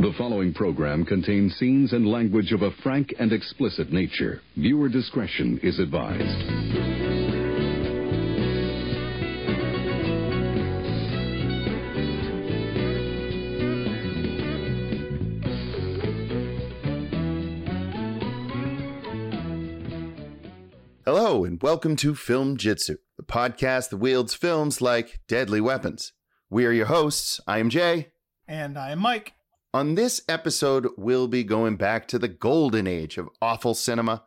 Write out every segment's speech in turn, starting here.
The following program contains scenes and language of a frank and explicit nature. Viewer discretion is advised. Hello, and welcome to Filmjitsu, the podcast that wields films like deadly weapons. We are your hosts. I am Jay. And I am Mike. On this episode, we'll be going back to the golden age of awful cinema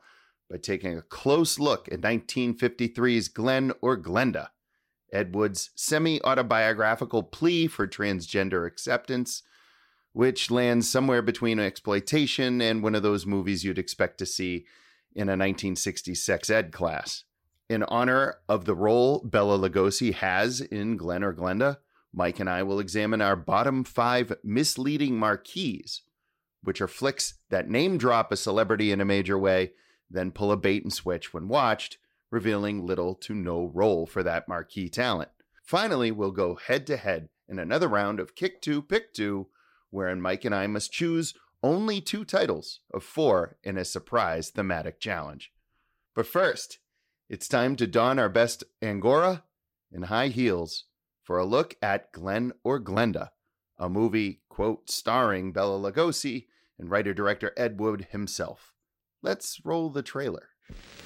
by taking a close look at 1953's Glen or Glenda, Ed Wood's semi autobiographical plea for transgender acceptance, which lands somewhere between exploitation and one of those movies you'd expect to see in a 1960s sex ed class. In honor of the role Bela Lugosi has in Glen or Glenda, Mike and I will examine our bottom five misleading marquees, which are flicks that name drop a celebrity in a major way, then pull a bait and switch when watched, revealing little to no role for that marquee talent. Finally, we'll go head to head in another round of Kick Two, Pick Two, wherein Mike and I must choose only two titles of four in a surprise thematic challenge. But first, it's time to don our best Angora and high heels for a look at Glen or Glenda, a movie, quote, starring Bela Lugosi and writer director Ed Wood himself. Let's roll the trailer.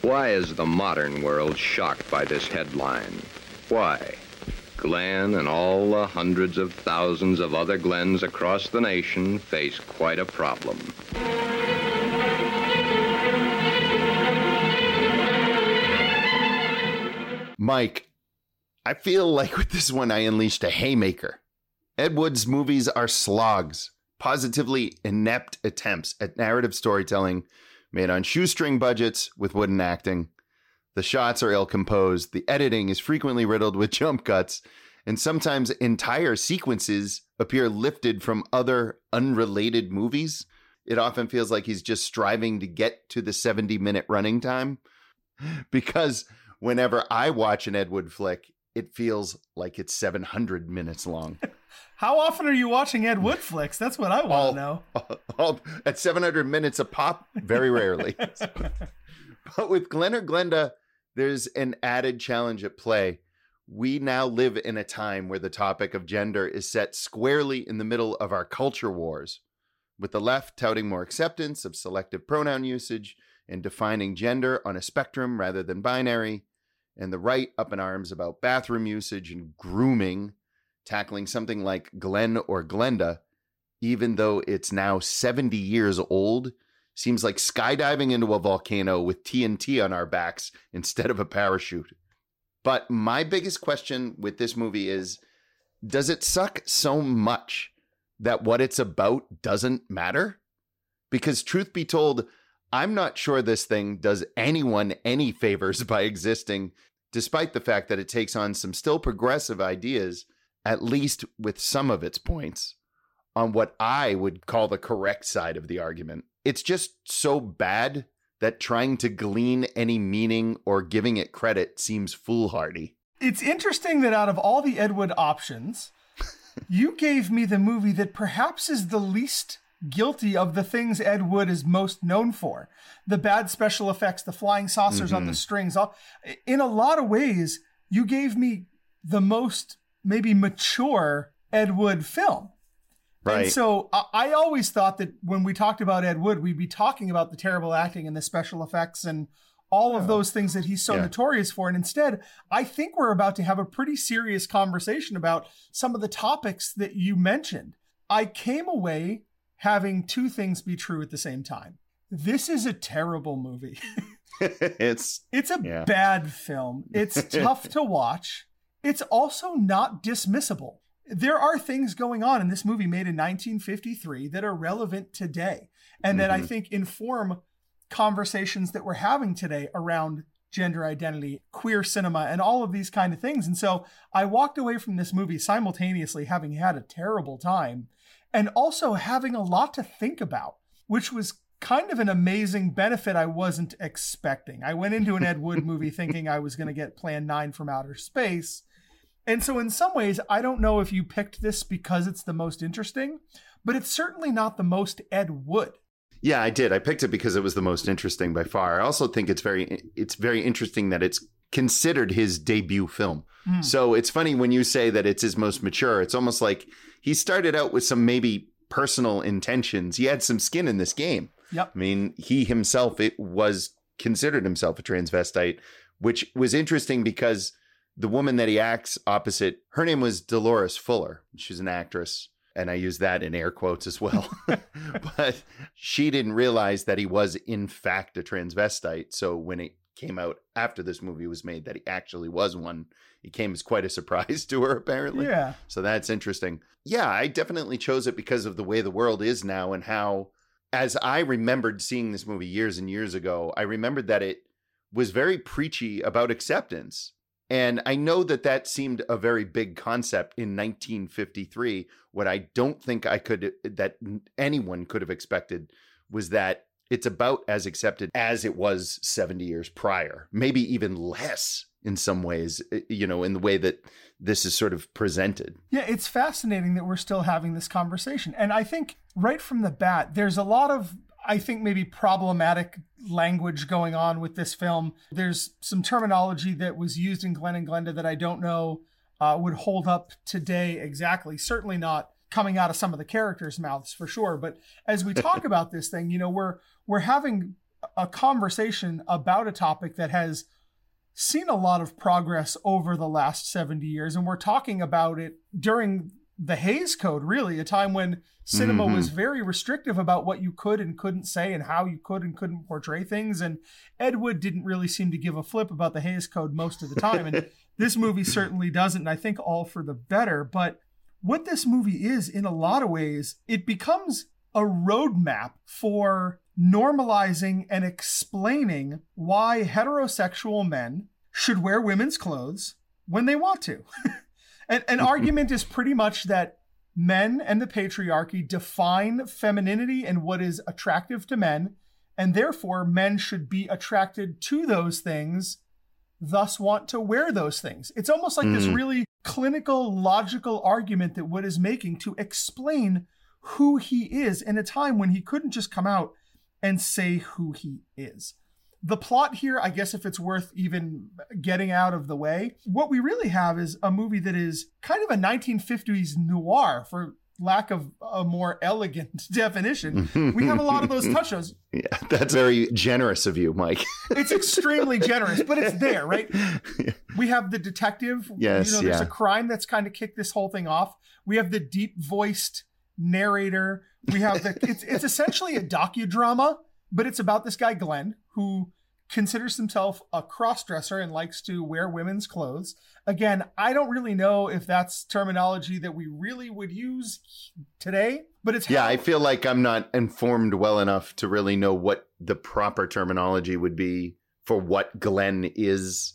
Why is the modern world shocked by this headline? Why? Glen and all the hundreds of thousands of other Glens across the nation face quite a problem. Mike, I feel like with this one I unleashed a haymaker. Ed Wood's movies are slogs, positively inept attempts at narrative storytelling made on shoestring budgets with wooden acting. The shots are ill composed, the editing is frequently riddled with jump cuts, and sometimes entire sequences appear lifted from other unrelated movies. It often feels like he's just striving to get to the 70 minute running time. Because whenever I watch an Ed Wood flick, it feels like it's 700 minutes long. How often are you watching Ed Wood flicks? That's what I want All- to know. all- at 700 minutes a pop, very rarely. but with Glen or Glenda, there's an added challenge at play. We now live in a time where the topic of gender is set squarely in the middle of our culture wars, with the left touting more acceptance of selective pronoun usage and defining gender on a spectrum rather than binary, and the right up in arms about bathroom usage and grooming, tackling something like Glen or Glenda, even though it's now 70 years old, seems like skydiving into a volcano with TNT on our backs instead of a parachute. But my biggest question with this movie is does it suck so much that what it's about doesn't matter? Because, truth be told, I'm not sure this thing does anyone any favors by existing, despite the fact that it takes on some still progressive ideas, at least with some of its points, on what I would call the correct side of the argument. It's just so bad that trying to glean any meaning or giving it credit seems foolhardy. It's interesting that out of all the Ed Wood options, you gave me the movie that perhaps is the least guilty of the things Ed Wood is most known for. The bad special effects, the flying saucers on the mm-hmm. strings. All, in a lot of ways, you gave me the most maybe mature Ed Wood film. Right. And so I, I always thought that when we talked about Ed Wood, we'd be talking about the terrible acting and the special effects and all of those things that he's so Yeah. notorious for. And instead, I think we're about to have a pretty serious conversation about some of the topics that you mentioned. I came away having two things be true at the same time. This is a terrible movie. it's It's a Yeah. bad film. It's tough to watch. It's also not dismissible. There are things going on in this movie made in 1953 that are relevant today and that I Mhm. think inform conversations that we're having today around gender identity, queer cinema, and all of these kind of things. And so I walked away from this movie simultaneously having had a terrible time and also having a lot to think about, which was kind of an amazing benefit I wasn't expecting. I went into an Ed Wood movie thinking I was going to get Plan 9 from outer space. And so, in some ways, I don't know if you picked this because it's the most interesting, but it's certainly not the most Ed Wood. Yeah, I did. I picked it because it was the most interesting by far. I also think it's very it's very interesting that it's considered his debut film. Mm. So it's funny when you say that it's his most mature. It's almost like he started out with some maybe personal intentions. He had some skin in this game. Yep. I mean, he himself it was considered himself a transvestite, which was interesting because the woman that he acts opposite, her name was Dolores Fuller. She's an actress, and I use that in air quotes as well. but she didn't realize that he was in fact a transvestite. So when it came out after this movie was made that he actually was one, it came as quite a surprise to her apparently. Yeah. So that's interesting. Yeah, I definitely chose it because of the way the world is now and how, as I remembered seeing this movie years and years ago, I remembered that it was very preachy about acceptance. And I know that that seemed a very big concept in 1953. What I don't think I could, that anyone could have expected was that it's about as accepted as it was 70 years prior, maybe even less in some ways, eh, you know, in the way that this is sort of presented. Yeah, it's fascinating that we're still having this conversation. And I think right from the bat, there's a lot of, I think, maybe problematic language going on with this film. There's some terminology that was used in Glen and Glenda that I don't know uh, would hold up today exactly. Certainly not coming out of some of the characters' mouths for sure. But as we talk about this thing, you know, we're we're having a conversation about a topic that has seen a lot of progress over the last 70 years and we're talking about it during the Hays Code really a time when cinema Mhm. was very restrictive about what you could and couldn't say and how you could and couldn't portray things and Ed Wood didn't really seem to give a flip about the Hays Code most of the time and this movie certainly doesn't and I think all for the better but what this movie is in a lot of ways it becomes a roadmap for normalizing and explaining why heterosexual men should wear women's clothes when they want to. an, an argument is pretty much that men and the patriarchy define femininity and what is attractive to men, and therefore men should be attracted to those things, thus want to wear those things. It's almost like this Mm. really clinical, logical argument that Wood is making to explain who he is in a time when he couldn't just come out and say who he is. The plot here, I guess, if it's worth even getting out of the way, what we really have is a movie that is kind of a 1950s noir, for lack of a more elegant definition. We have a lot of those touches. Yeah, that's very generous of you, Mike. It's extremely generous, but it's there, right? We have the detective. Yes, You know, there's yeah. a crime that's kind of kicked this whole thing off. We have the deep voiced narrator. We have the it's it's essentially a docudrama, but it's about this guy Glen who considers himself a crossdresser and likes to wear women's clothes. Again, I don't really know if that's terminology that we really would use today, but it's yeah, how- I feel like I'm not informed well enough to really know what the proper terminology would be for what Glen is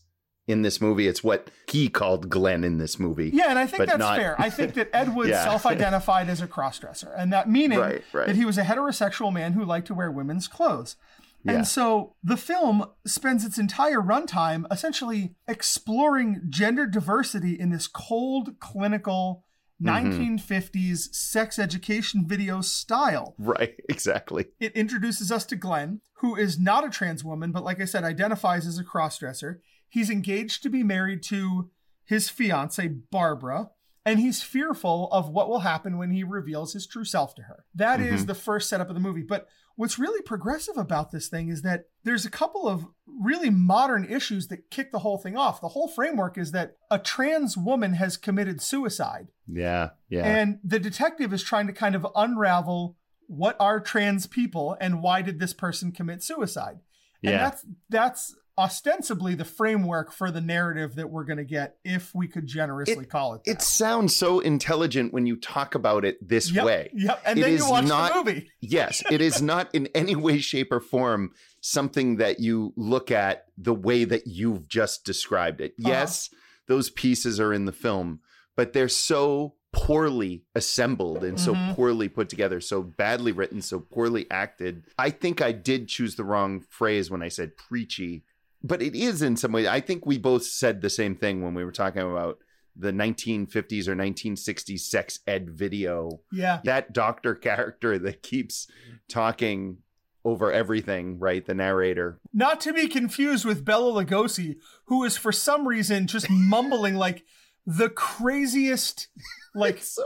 in this movie. It's what he called Glen in this movie. Yeah, and I think that's not- fair. I think that Ed Wood Yeah. self-identified as a crossdresser, and that meaning Right, right. that he was a heterosexual man who liked to wear women's clothes. Yeah. And so the film spends its entire runtime essentially exploring gender diversity in this cold, clinical Mm-hmm. 1950s sex education video style. Right, exactly. It introduces us to Glen, who is not a trans woman, but like I said, identifies as a crossdresser. He's engaged to be married to his fiancee, Barbara, and he's fearful of what will happen when he reveals his true self to her. That is the first setup of the movie. But what's really progressive about this thing is that there's a couple of really modern issues that kick the whole thing off. The whole framework is that a trans woman has committed suicide. Yeah, yeah. And the detective is trying to kind of unravel what are trans people and why did this person commit suicide. And Yeah. that's that's ostensibly the framework for the narrative that we're going to get if we could generously call it that. it sounds so intelligent when you talk about it this yep, way. Yep. And It then is you watch not- the movie. Yes, it is not in any way, shape, or form something that you look at the way that you've just described it. Uh-huh. Yes, those pieces are in the film, but they're so poorly assembled and so Mhm. poorly put together, so badly written, so poorly acted. I think I did choose the wrong phrase when I said preachy, but it is in some way. I think we both said the same thing when we were talking about the 1950s or 1960s sex ed video. Yeah. That doctor character that keeps talking over everything, right? The narrator. Not to be confused with Bela Lugosi, who is for some reason just mumbling like the craziest like so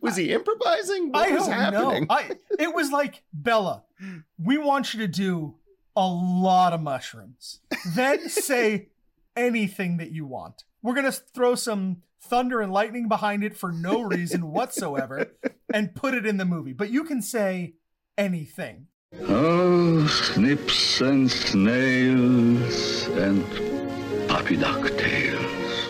was he improvising? What I was don't happening? know. I it was like Bela, we want you to do a lot of mushrooms. Then say anything that you want. We're gonna throw some thunder and lightning behind it for no reason whatsoever and put it in the movie. But you can say anything. Oh, snips and snails and puppy duck tails.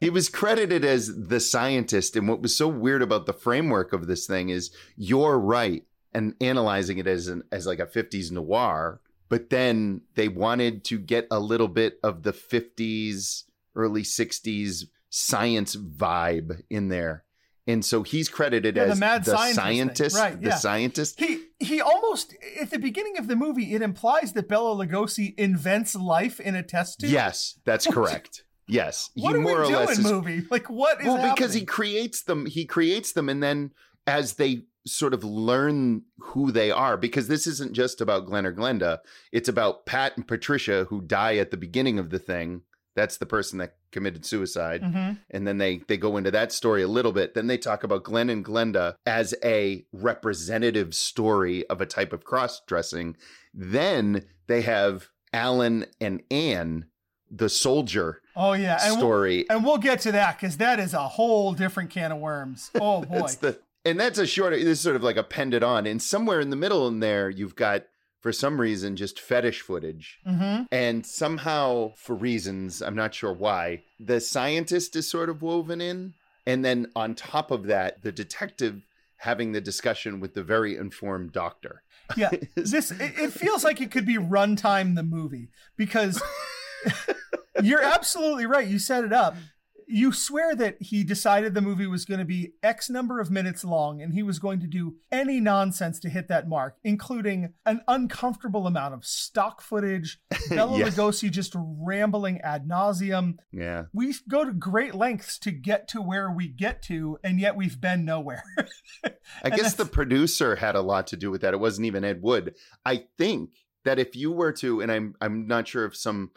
He was credited as the scientist. And what was so weird about the framework of this thing is you're right and analyzing it as an as like a 50s noir, but then they wanted to get a little bit of the 50s, early 60s science vibe in there. And so he's credited Yeah, the mad the scientist scientist, Right, the yeah. scientist. He he almost at the beginning of the movie it implies that Bela Lugosi invents life in a test tube. Yes, that's correct. Yes, What he are more we or doing, less is movie? Like what is well because he creates them he creates them and then as they sort of learn who they are because this isn't just about glen or glenda. It's about pat and patricia who die at the beginning of the thing. That's the person that committed suicide. Mhm. and then they they go into that story a little bit. Then they talk about glen and glenda as a representative story of a type of cross-dressing. Then they have alan and anne the soldier Oh yeah, and we'll, story. and we'll get to that because that is a whole different can of worms. Oh boy, That's the and that's a short. This is sort of like appended on, and somewhere in the middle in there, you've got for some reason just fetish footage, hmm and somehow for reasons I'm not sure why, the scientist is sort of woven in, and then on top of that, the detective having the discussion with the very informed doctor. yeah. This it, it feels like it could be runtime the movie because you're absolutely right. You set it up. You swear that he decided the movie was going to be X number of minutes long and he was going to do any nonsense to hit that mark, including an uncomfortable amount of stock footage, Bela Yes. Lugosi just rambling ad nauseum. Yeah, We go to great lengths to get to where we get to, and yet we've been nowhere. I guess the producer had a lot to do with that. It wasn't even Ed Wood. I think that if you were to, and I'm I'm not sure if some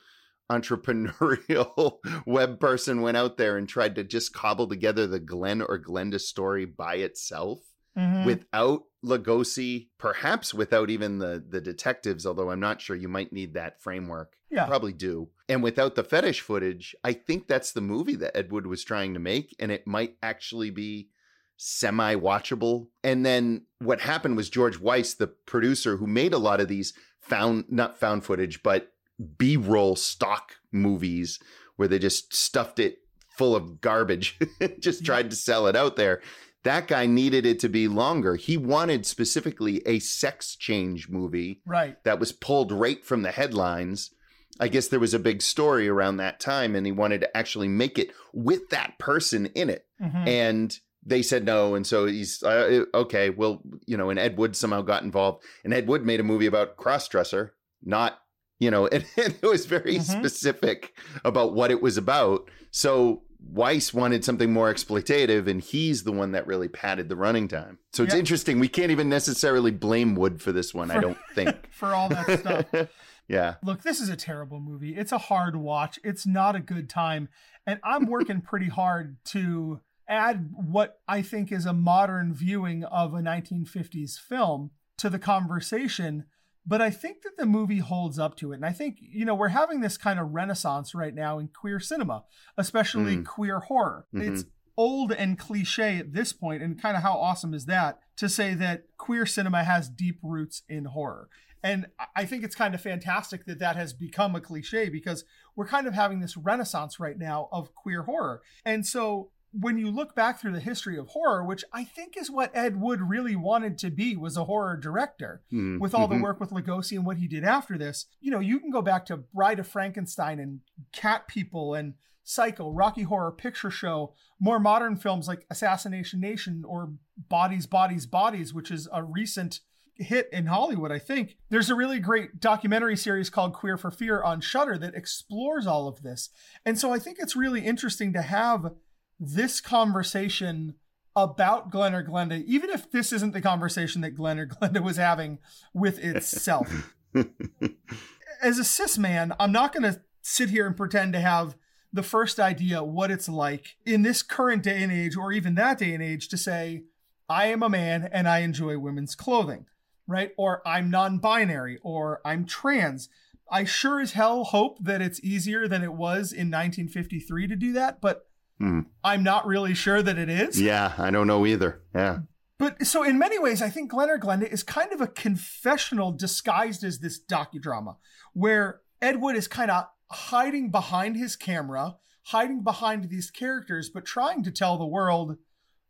entrepreneurial web person went out there and tried to just cobble together the Glen or Glenda story by itself Mhm. without Lugosi, perhaps without even the the detectives, although I'm not sure you might need that framework. Yeah. Probably do. And without the fetish footage, I think that's the movie that Ed Wood was trying to make, and it might actually be semi watchable. And then what happened was George Weiss, the producer who made a lot of these found, not found footage, but B roll stock movies where they just stuffed it full of garbage, just tried to sell it out there. That guy needed it to be longer. He wanted specifically a sex change movie right. that was pulled right from the headlines. I guess there was a big story around that time, and he wanted to actually make it with that person in it. Mhm. And they said no. And so he's uh, okay. Well, you know, and Ed Wood somehow got involved, and Ed Wood made a movie about crossdresser, not you know, and, and it was very Mhm. specific about what it was about. So Weiss wanted something more exploitative, and he's the one that really padded the running time. So it's Yeah. interesting. We can't even necessarily blame Wood for this one. I don't think. for all that stuff. yeah. Look, this is a terrible movie. It's a hard watch. It's not a good time. And I'm working pretty hard to add what I think is a modern viewing of a 1950s film to the conversation. But I think that the movie holds up to it. And I think, you know, we're having this kind of renaissance right now in queer cinema, especially Mm. queer horror. Mhm. It's old and cliche at this point, and kind of how awesome is that to say that queer cinema has deep roots in horror. And I think it's kind of fantastic that that has become a cliche because we're kind of having this renaissance right now of queer horror. And so when you look back through the history of horror, which I think is what Ed Wood really wanted to be, was a horror director Mm, with all the work with Lugosi and what he did after this, you know, you can go back to Bride of Frankenstein and Cat People and Psycho, Rocky Horror Picture Show, more modern films like Assassination Nation or Bodies, Bodies, Bodies, which is a recent hit in Hollywood, I think. There's a really great documentary series called Queer for Fear on Shudder that explores all of this. And so I think it's really interesting to have this conversation about Glen or Glenda, even if this isn't the conversation that Glen or Glenda was having with itself. As a cis man, I'm not going to sit here and pretend to have the first idea what it's like in this current day and age, or even that day and age, to say, I am a man and I enjoy women's clothing, right? Or I'm non binary, or I'm trans. I sure as hell hope that it's easier than it was in 1953 to do that, but Hmm. I'm not really sure that it is. Yeah, I don't know either. Yeah. But so in many ways, I think Glen or Glenda is kind of a confessional disguised as this docudrama, where Ed Wood is kind of hiding behind his camera, hiding behind these characters, but trying to tell the world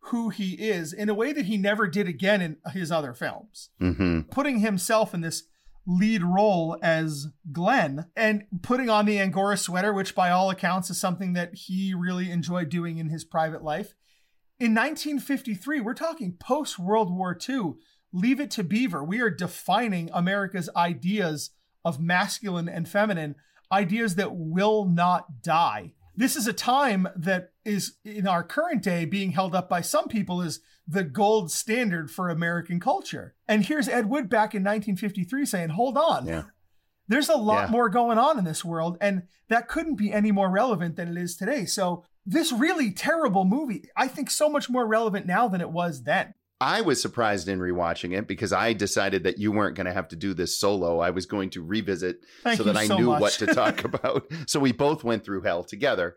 who he is in a way that he never did again in his other films. hmm Putting himself in this lead role as Glen and putting on the Angora sweater, which by all accounts is something that he really enjoyed doing in his private life. In 1953, we're talking post World War II. Leave it to Beaver. We are defining America's ideas of masculine and feminine, ideas that will not die. This is a time that is in our current day being held up by some people as the gold standard for American culture. And here's Ed Wood back in 1953 saying, hold on. Yeah. There's a lot Yeah. more going on in this world, and that couldn't be any more relevant than it is today. So, this really terrible movie, I think, so much more relevant now than it was then. I was surprised in rewatching it because I decided that you weren't going to have to do this solo. I was going to revisit Thank so that I so knew much. what to talk about. So we both went through hell together.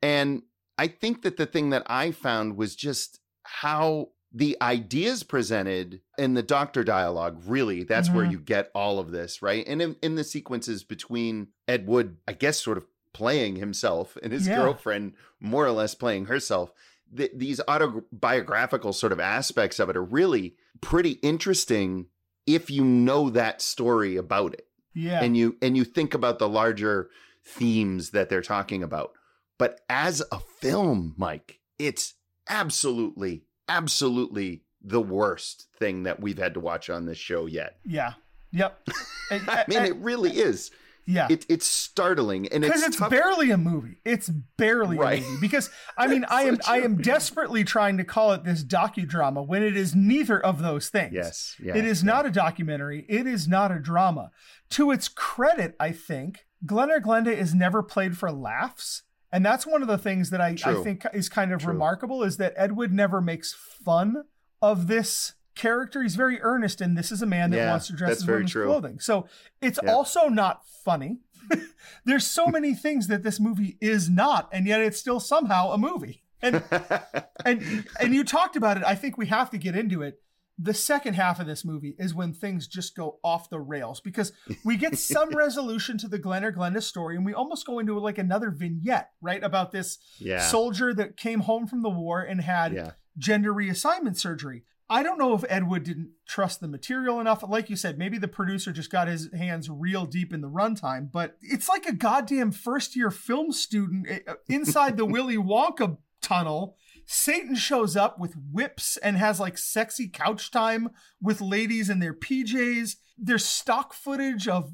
And I think that the thing that I found was just how the ideas presented in the doctor dialogue really that's where Mhm. you get all of this right and in, in the sequences between ed wood i guess sort of playing himself and his Yeah. girlfriend more or less playing herself th- these autobiographical sort of aspects of it are really pretty interesting if you know that story about it Yeah. and you and you think about the larger themes that they're talking about but as a film mike it's absolutely absolutely the worst thing that we've had to watch on this show yet yeah. Yep. And- i mean and- it really is yeah. it, it's startling and because it's, it's, tough- barely a movie. It's barely Right. a movie. Because I mean, I am I am desperately trying to call it this docudrama when it is neither of those things. yes yeah, it is not a documentary. It is not a drama. To its credit, I think Glen or Glenda is never played for laughs. And that's one of the things that I, I think is kind of True. remarkable is that Ed Wood never makes fun of this character. He's very earnest, and this is a man that Yeah, wants to dress in very women's true. clothing. So it's Yeah. also not funny. There's so many things that this movie is not, and yet it's still somehow a movie. And and and you talked about it. I think we have to get into it. The second half of this movie is when things just go off the rails because we get some resolution to the Glen or Glenda story, and we almost go into like another vignette, right, about this yeah soldier that came home from the war and had yeah gender reassignment surgery. I don't know if Ed Wood didn't trust the material enough. Like you said, maybe the producer just got his hands real deep in the runtime, but it's like a goddamn first year film student uh, inside the Willy Wonka tunnel. Satan shows up with whips and has like sexy couch time with ladies in their PJs. There's stock footage of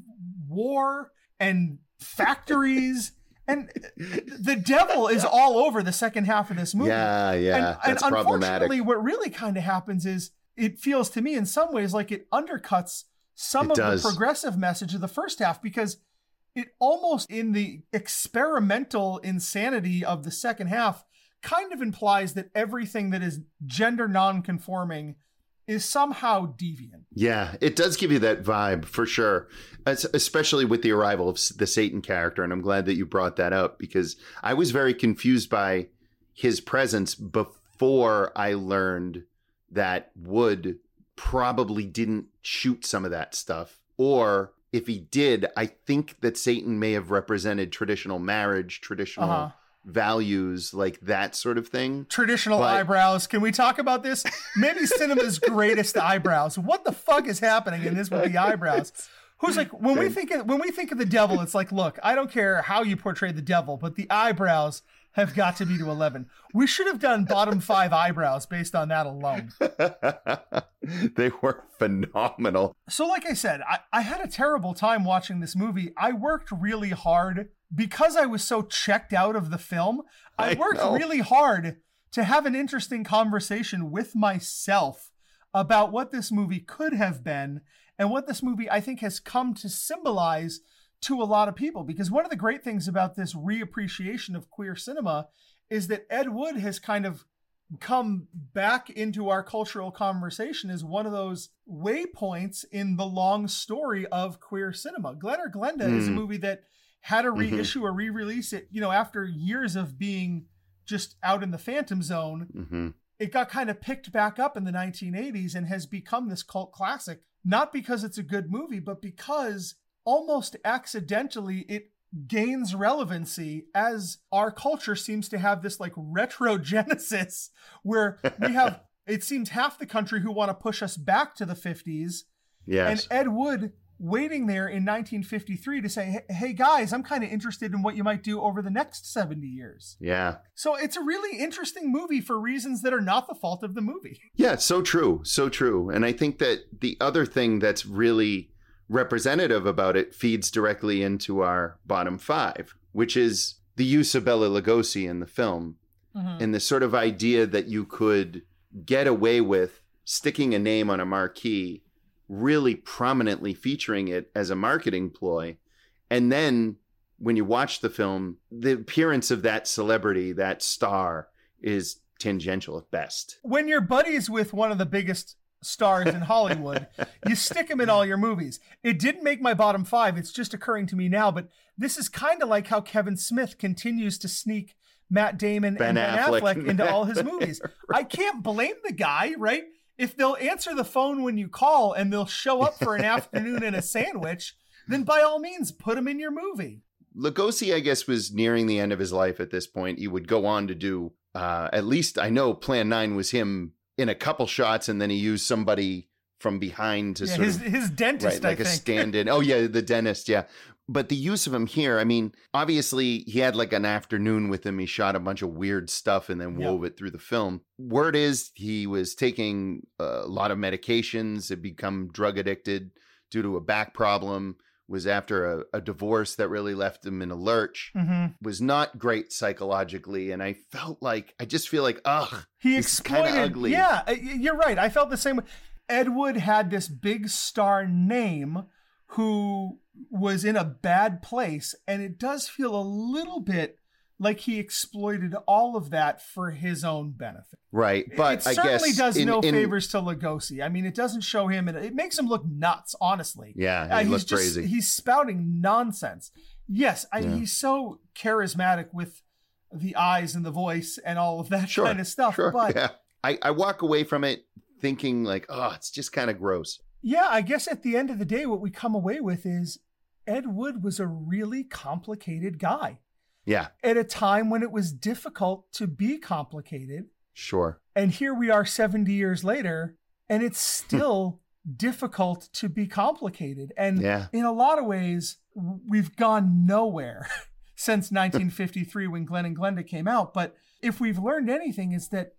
war and factories. And the devil is all over the second half of this movie. yeah yeah And, that's and problematic unfortunately, what really kind of happens is it feels to me in some ways like it undercuts some It of does. the progressive message of the first half because it almost in the experimental insanity of the second half kind of implies that everything that is gender non-conforming is somehow deviant. Yeah, it does give you that vibe for sure, Es- especially with the arrival of the Satan character. And I'm glad that you brought that up because I was very confused by his presence before I learned that Wood probably didn't shoot some of that stuff. Or if he did, I think that Satan may have represented traditional marriage, traditional Uh-huh. Values, like that sort of thing. Traditional But- eyebrows. Can we talk about this? Maybe cinema's greatest eyebrows. What the fuck is happening in this with the eyebrows? Who's like when we think of when we think of the devil, it's like, look, I don't care how you portray the devil, but the eyebrows have got to be to 11. We should have done bottom five eyebrows based on that alone. they were phenomenal. So, like I said, I, I had a terrible time watching this movie. I worked really hard because I was so checked out of the film. I, I worked know. really hard to have an interesting conversation with myself about what this movie could have been and what this movie I think has come to symbolize to a lot of people. Because one of the great things about this reappreciation of queer cinema is that Ed Wood has kind of come back into our cultural conversation as one of those waypoints in the long story of queer cinema. Glen or Glenda is a Mm. movie that had a Mhm. reissue or re-release it, you know, after years of being just out in the phantom zone hmm it got kind of picked back up in the 1980s and has become this cult classic, not because it's a good movie, but because almost accidentally it gains relevancy as our culture seems to have this like retrogenesis where we have it seems half the country who want to push us back to the 50s Yes. and Ed Wood waiting there in 1953 to say, "Hey- hey guys, I'm kind of interested in what you might do over the next 70 years. yeah. So it's a really interesting movie for reasons that are not the fault of the movie. Yeah, so true, so true. And I think that the other thing that's really representative about it feeds directly into our bottom five, which is the use of Bela Lugosi in the film mm-hmm. and the sort of idea that you could get away with sticking a name on a marquee, really prominently featuring it as a marketing ploy. And then when you watch the film, the appearance of that celebrity, that star, is tangential at best. When you're buddies with one of the biggest stars in Hollywood, you stick him in all your movies. It didn't make my bottom five. It's just occurring to me now, but this is kind of like how Kevin Smith continues to sneak Matt Damon Ben and Ben Affleck. Affleck, into all his movies. I can't blame the guy, right? If they'll answer the phone when you call and they'll show up for an afternoon and a sandwich, then by all means, put him in your movie. Lugosi, I guess, was nearing the end of his life at this point. He would go on to do, uh, at least I know Plan 9 was him in a couple shots, and then he used somebody from behind to Yeah, sort his, of, his dentist, right, like I a think. stand in. Oh, yeah, the dentist, yeah. But the use of him here, I mean, obviously he had like an afternoon with him. He shot a bunch of weird stuff and then Yeah. wove it through the film. Word is he was taking a lot of medications, had become drug addicted due to a back problem, was after a, a divorce that really left him in a lurch Mhm. was not great psychologically and i felt like i just feel like ugh He exploited. ugly. Yeah, you're right. I felt the same way. Ed Wood had this big star name who was in a bad place, and it does feel a little bit like he exploited all of that for his own benefit. right but it i certainly does in- no in- favors to Lugosi. I mean, it doesn't show him, and it makes him look nuts. Honestly, yeah uh, he he's just crazy he's spouting nonsense. Yes, I, Yeah. he's so charismatic with the eyes and the voice and all of that sure kind of stuff. sure but yeah I, I walk away from it thinking like oh it's just kind of gross Yeah, I guess at the end of the day, what we come away with is Ed Wood was a really complicated guy yeah at a time when it was difficult to be complicated. sure And here we are 70 years later, and it's hmm. still difficult to be complicated. And yeah in a lot of ways, we've gone nowhere since 1953 when Glen and Glenda came out. But if we've learned anything, is that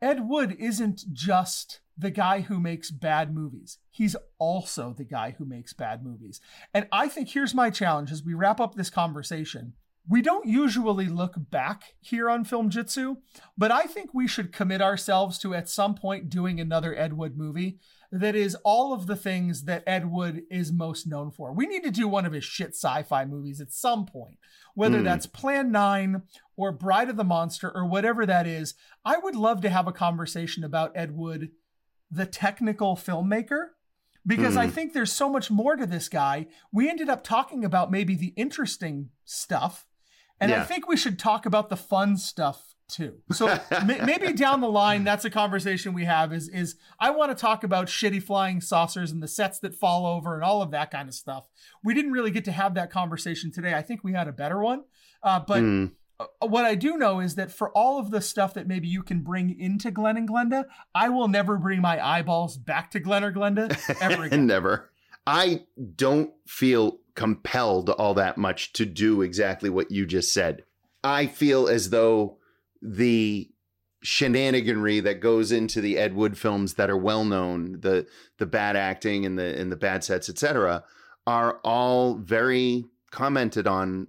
Ed Wood isn't just the guy who makes bad movies. He's also the guy who makes bad movies. And I think here's my challenge as we wrap up this conversation. We don't usually look back here on Filmjitsu, but I think we should commit ourselves to at some point doing another Ed Wood movie that is all of the things that Ed Wood is most known for. We need to do one of his shit sci-fi movies at some point, whether Hmm. that's Plan 9 or Bride of the Monster or whatever that is. I would love to have a conversation about Ed Wood, the technical filmmaker, because I Hmm. think there's so much more to this guy. We ended up talking about maybe the interesting stuff, and I think we should talk about the fun stuff too. So ma- maybe down the line, that's a conversation we have. Is is I want to talk about shitty flying saucers and the sets that fall over and all of that kind of stuff. We didn't really get to have that conversation today. I think we had a better one, uh, but. Uh, what I do know is that for all of the stuff that maybe you can bring into Glen and Glenda, I will never bring my eyeballs back to Glen or Glenda ever again. never i don't feel compelled all that much to do exactly what you just said I feel as though the shenaniganry that goes into the Ed Wood films that are well known, the the bad acting and the and the bad sets, etc., are all very commented on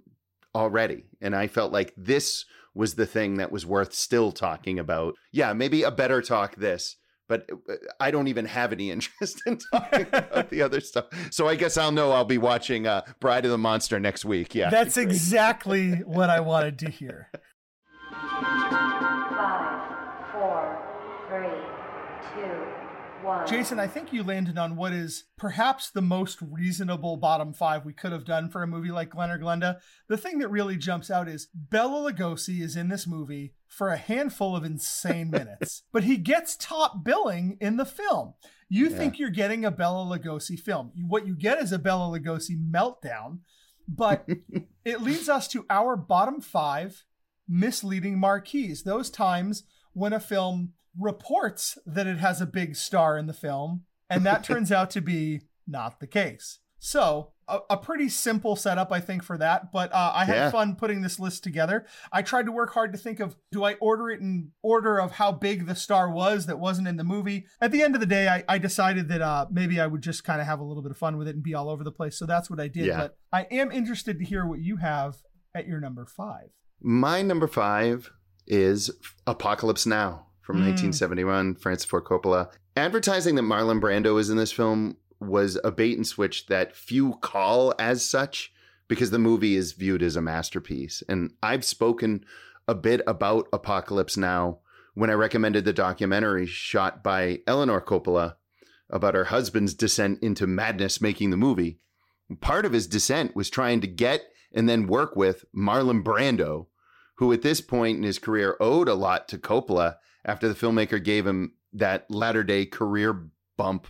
already. And I felt like this was the thing that was worth still talking about. Yeah, maybe a better talk this, but uh, I don't even have any interest in talking about the other stuff. So I guess I'll know I'll be watching uh, Bride of the Monster next week. Yeah. That's exactly what I wanted to hear. Five, four, three, two, one. Jason, I think you landed on what is perhaps the most reasonable bottom five we could have done for a movie like Glen or Glenda. The thing that really jumps out is Bela Lugosi is in this movie for a handful of insane minutes, but he gets top billing in the film. You Yeah. think you're getting a Bela Lugosi film. What you get is a Bela Lugosi meltdown, but it leads us to our bottom five misleading marquees. Those times when a film reports that it has a big star in the film, and that turns out to be not the case. So, a, a pretty simple setup, I think, for that. But uh, I had Yeah. fun putting this list together. I tried to work hard to think of do I order it in order of how big the star was that wasn't in the movie? At the end of the day, I, I decided that uh, maybe I would just kind of have a little bit of fun with it and be all over the place. So that's what I did. Yeah. But I am interested to hear what you have at your number five. My number five is Apocalypse Now from Mm. 1971, Francis Ford Coppola. Advertising that Marlon Brando is in this film was a bait and switch that few call as such because the movie is viewed as a masterpiece. And I've spoken a bit about Apocalypse Now when I recommended the documentary shot by Eleanor Coppola about her husband's descent into madness making the movie. Part of his descent was trying to get and then work with Marlon Brando, who at this point in his career owed a lot to Coppola after the filmmaker gave him that latter day career bump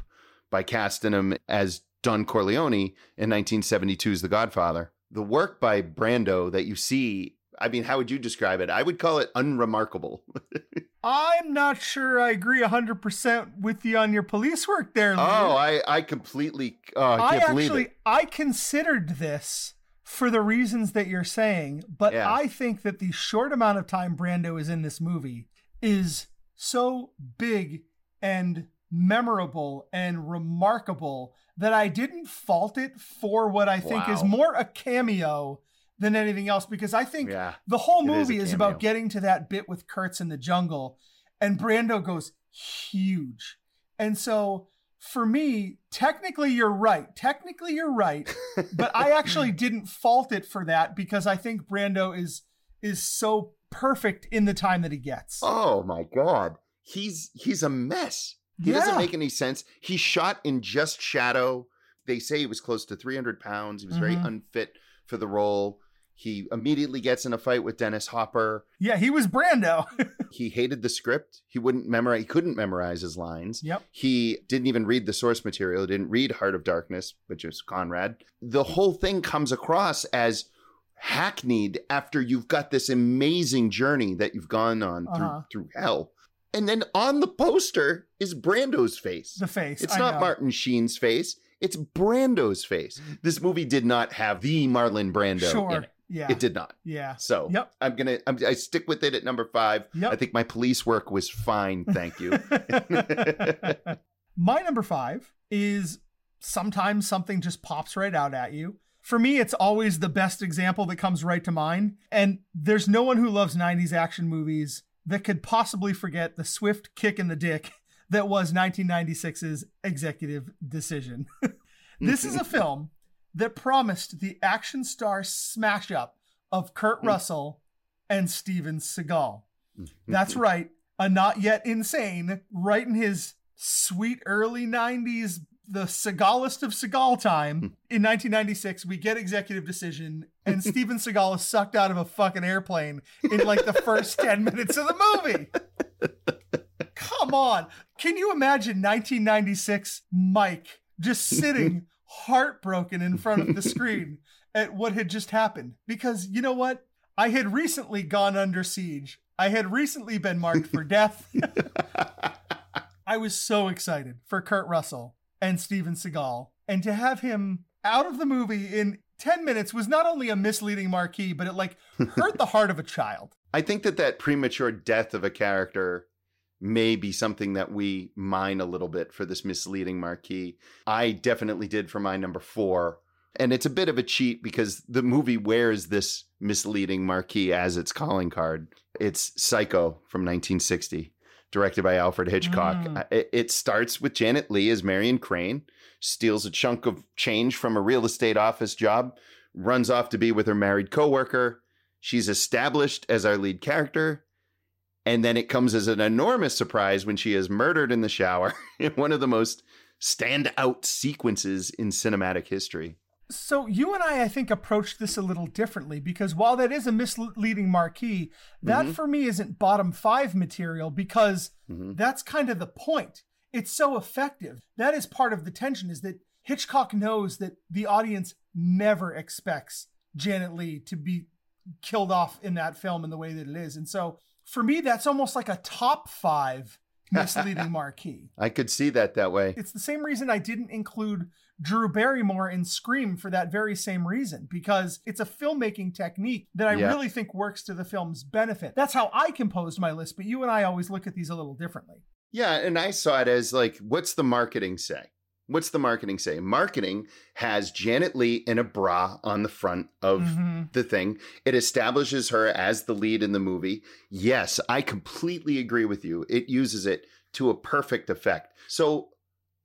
by casting him as Don Corleone in 1972's The Godfather. The work by Brando that you see, I mean, how would you describe it? I would call it unremarkable. I'm not sure I agree 100% with you on your police work there, Lee. oh, I, I completely, oh, I I actually it. I considered this for the reasons that you're saying, but Yeah. I think that the short amount of time Brando is in this movie is so big and memorable and remarkable that I didn't fault it for what I think is more a cameo than anything else because I think Yeah, the whole it is movie is, about getting to that bit with Kurtz in the jungle, and Brando goes huge. And so for me, technically you're right. Technically you're right, but I actually didn't fault it for that because I think Brando is is so perfect in the time that he gets. Oh my god. He's he's a mess. He doesn't make any sense. He shot in just shadow. They say he was close to 300 pounds. He was very Mhm. unfit for the role. He immediately gets in a fight with Dennis Hopper. Yeah, he was Brando. He hated the script. He wouldn't memorize. He couldn't memorize his lines. yep. He didn't even read the source material. He didn't read Heart of Darkness, which is Conrad. The whole thing comes across as hackneyed after you've got this amazing journey that you've gone on Uh-huh. through through hell. And then on the poster is Brando's face. The face. It's I not know. Martin Sheen's face. It's Brando's face. This movie did not have the Marlon Brando Sure. in it. Yeah. It did not. Yeah. So Yep. I'm gonna I'm, I stick with it at number five. Yep. I think my police work was fine. Thank you. My number five is sometimes something just pops right out at you. For me, it's always the best example that comes right to mind. And there's no one who loves 90s action movies that could possibly forget the swift kick in the dick that was 1996's executive decision. this is a film that promised the action star smash up of Kurt hmm. Russell and Steven Seagal. Hmm. That's right. A not yet insane, right in his sweet early 90s, the Seagalist of Seagal time. Hmm. In 1996, we get executive decision, and Steven Seagal is sucked out of a fucking airplane in like the first 10 minutes of the movie. Come on. Can you imagine 1996 Mike just sitting heartbroken in front of the screen at what had just happened? Because you know what? I had recently gone under siege. I had recently been marked for death. I was so excited for Kurt Russell and Steven Seagal and to have him out of the movie in 10 minutes was not only a misleading marquee, but it like hurt the heart of a child. I think that that premature death of a character may be something that we mine a little bit for this misleading marquee. I definitely did for my number four. And it's a bit of a cheat because the movie wears this misleading marquee as its calling card. It's Psycho from 1960, directed by Alfred Hitchcock. Mm. It, it starts with Janet Leigh as Marion Crane, steals a chunk of change from a real estate office job, runs off to be with her married coworker. She's established as our lead character. And then it comes as an enormous surprise when she is murdered in the shower in one of the most standout sequences in cinematic history. So you and I, I think, approached this a little differently because while that is a misleading marquee, that Mhm. for me isn't bottom five material because Mhm. that's kind of the point. It's so effective. That is part of the tension is that Hitchcock knows that the audience never expects Janet Leigh to be killed off in that film in the way that it is. And so for me, that's almost like a top five misleading marquee. I could see that that way. It's the same reason I didn't include Drew Barrymore in Scream for that very same reason, because it's a filmmaking technique that I Yeah. really think works to the film's benefit. That's how I composed my list, but you and I always look at these a little differently. Yeah, and I saw it as like, what's the marketing say? What's the marketing say? Marketing has Janet Leigh in a bra on the front of Mhm. the thing. It establishes her as the lead in the movie. Yes, I completely agree with you. It uses it to a perfect effect. So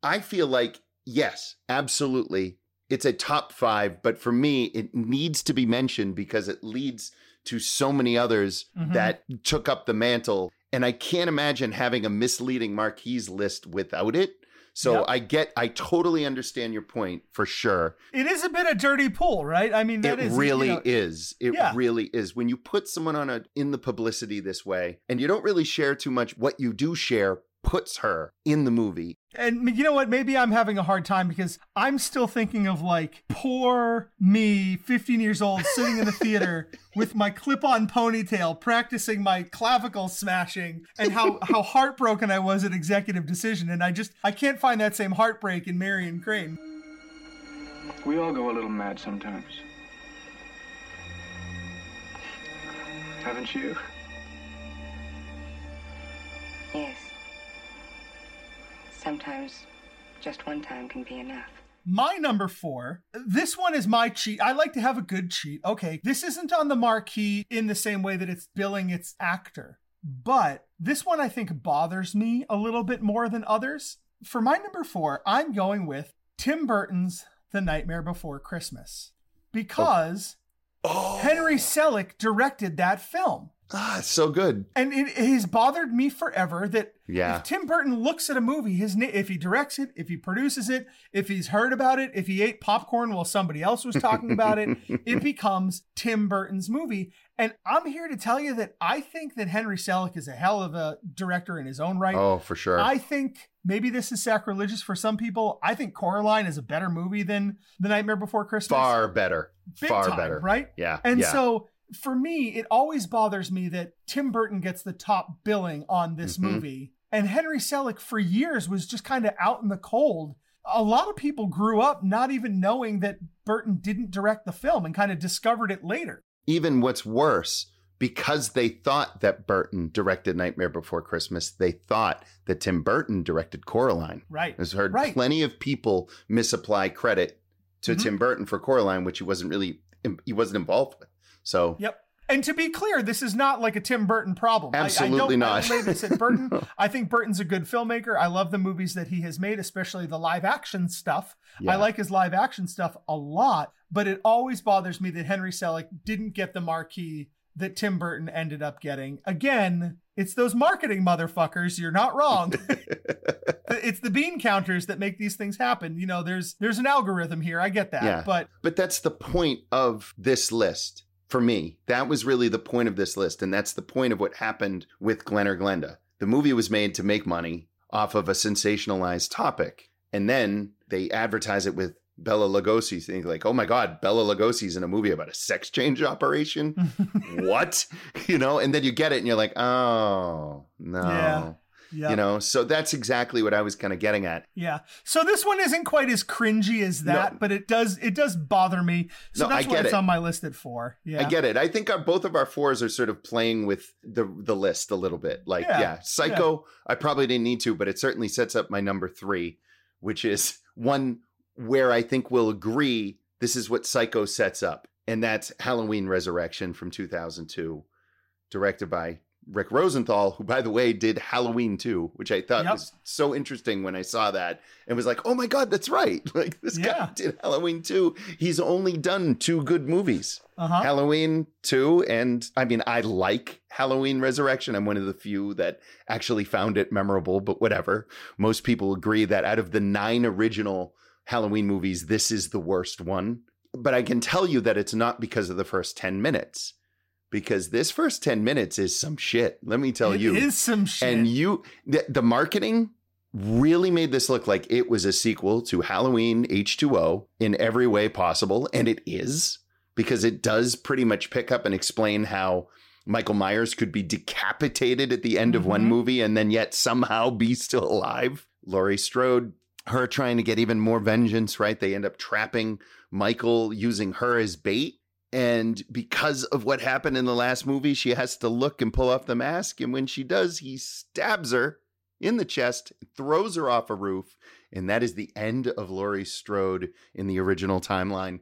I feel like, yes, absolutely. It's a top five, but for me, it needs to be mentioned because it leads to so many others Mhm. that took up the mantle. And I can't imagine having a misleading marquees list without it. So Yep. I get, I totally understand your point for sure. It is a bit of dirty pool, right? I mean, that it is really you know, is. It Yeah. really is. When you put someone on a in the publicity this way, and you don't really share too much, what you do share puts her in the movie. And you know what? Maybe I'm having a hard time because I'm still thinking of like poor me, 15 years old, sitting in the theater with my clip-on ponytail, practicing my clavicle smashing, and how how heartbroken I was at Executive Decision. And I just I can't find that same heartbreak in Marion Crane. We all go a little mad sometimes. Haven't you? Yes. Sometimes just one time can be enough. My number four, this one is my cheat. I like to have a good cheat. Okay, this isn't on the marquee in the same way that it's billing its actor, but this one I think bothers me a little bit more than others. For my number four, I'm going with Tim Burton's The Nightmare Before Christmas oh. because oh. Henry Selick directed that film. Ah, it's so good. And it, it has bothered me forever that Yeah. if Tim Burton looks at a movie, his na- if he directs it, if he produces it, if he's heard about it, if he ate popcorn while somebody else was talking about it, it becomes Tim Burton's movie. And I'm here to tell you that I think that Henry Selick is a hell of a director in his own right. Oh, for sure. I think maybe this is sacrilegious for some people. I think Coraline is a better movie than The Nightmare Before Christmas. Far better. Big Far time, better. right? Yeah. And yeah. so for me, it always bothers me that Tim Burton gets the top billing on this Mhm. movie. And Henry Selick for years was just kind of out in the cold. A lot of people grew up not even knowing that Burton didn't direct the film and kind of discovered it later. even what's worse, because they thought that Burton directed Nightmare Before Christmas, they thought that Tim Burton directed Coraline. Right. I've heard Right. plenty of people misapply credit to Mhm. Tim Burton for Coraline, which he wasn't really he wasn't involved with. So Yep. And to be clear, this is not like a Tim Burton problem. I- I, Absolutely don't, not. I this at Burton. I think Burton's a good filmmaker. I love the movies that he has made, especially the live action stuff. Yeah. I like his live action stuff a lot, but it always bothers me that Henry Selick didn't get the marquee that Tim Burton ended up getting. Again, it's those marketing motherfuckers. You're not wrong. it's the bean counters that make these things happen. You know, there's there's an algorithm here. I get that. Yeah. But But that's the point of this list for me. That was really the point of this list. And that's the point of what happened with Glen or Glenda. The movie was made to make money off of a sensationalized topic. And then they advertise it with Bela Lugosi, think like, oh my God, Bela Lugosi's in a movie about a sex change operation. what? You know, and then you get it and you're like, oh, no. Yeah. Yeah. You know, so that's exactly what I was kind of getting at. Yeah. So this one isn't quite as cringy as that, No. but it does it does bother me. So No, I that's why get it's it. on my list at four. Yeah. I get it. I think our, both of our fours are sort of playing with the the list a little bit. Like, Yeah, yeah, Psycho, I probably didn't need to, but it certainly sets up my number three, which is one where I think we'll agree this is what Psycho sets up. And that's Halloween Resurrection from 2002, directed by Rick Rosenthal, who, by the way, did Halloween 2, which I thought Yep. was so interesting when I saw that and was like, oh my God, that's right. Like, this Yeah. guy did Halloween 2. He's only done two good movies. Uh-huh. Halloween 2 and I mean I like Halloween Resurrection. I'm one of the few that actually found it memorable, but whatever. Most people agree that out of the 9 original Halloween movies, this is the worst one. But I can tell you that it's not because of the first 10 minutes. Because this first 10 minutes is some shit. Let me tell It you. It is some shit. And you, the, the marketing really made this look like it was a sequel to Halloween H2O in every way possible. And it is, because it does pretty much pick up and explain how Michael Myers could be decapitated at the end of one Mhm. movie and then yet somehow be still alive. Laurie Strode, her trying to get even more vengeance, right? They end up trapping Michael using her as bait. And because of what happened in the last movie, she has to look and pull off the mask. And when she does, he stabs her in the chest, throws her off a roof. And that is the end of Laurie Strode in the original timeline.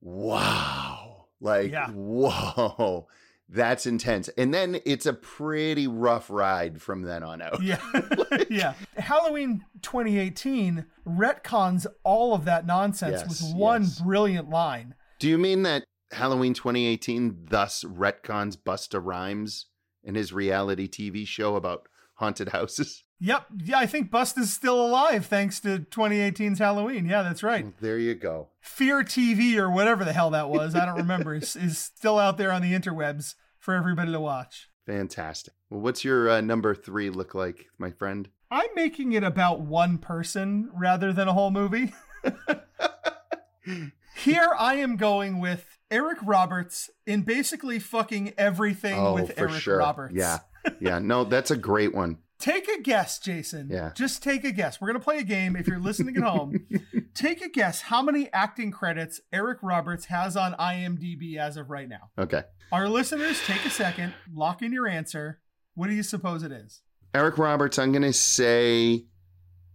Wow. Like, Yeah. whoa. That's intense. And then it's a pretty rough ride from then on out. Yeah. yeah. Halloween 2018 retcons all of that nonsense Yes, with one yes. brilliant line. Do you mean that Halloween 2018 thus retcons Busta Rhymes and his reality TV show about haunted houses? Yep. Yeah, I think Bust is still alive thanks to 2018's Halloween. Yeah, that's right. There you go. Fear TV or whatever the hell that was, I don't remember, is, is still out there on the interwebs for everybody to watch. Fantastic. Well, what's your uh, number three look like, my friend? I'm making it about one person rather than a whole movie. Here I am going with Eric Roberts in basically fucking everything oh, with for Eric sure. Roberts. Yeah. Yeah. No, that's a great one. Take a guess, Jason. Yeah. Just take a guess. We're going to play a game if you're listening at home. take a guess how many acting credits Eric Roberts has on IMDb as of right now. Okay. Our listeners, take a second, lock in your answer. What do you suppose it is? Eric Roberts, I'm going to say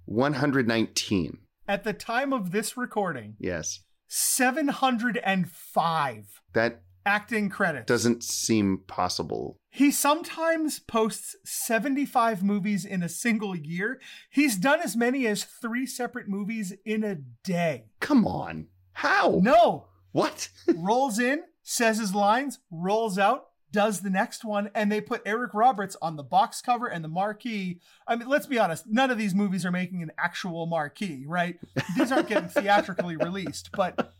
119. At the time of this recording, Yes. 705 That acting credits. doesn't seem possible. He sometimes posts 75 movies in a single year. He's done as many as three separate movies in a day. Come on. How? No, What? rolls in, says his lines, rolls out, does the next one, and they put Eric Roberts on the box cover and the marquee. I mean, let's be honest, none of these movies are making an actual marquee, right? These aren't getting theatrically released, but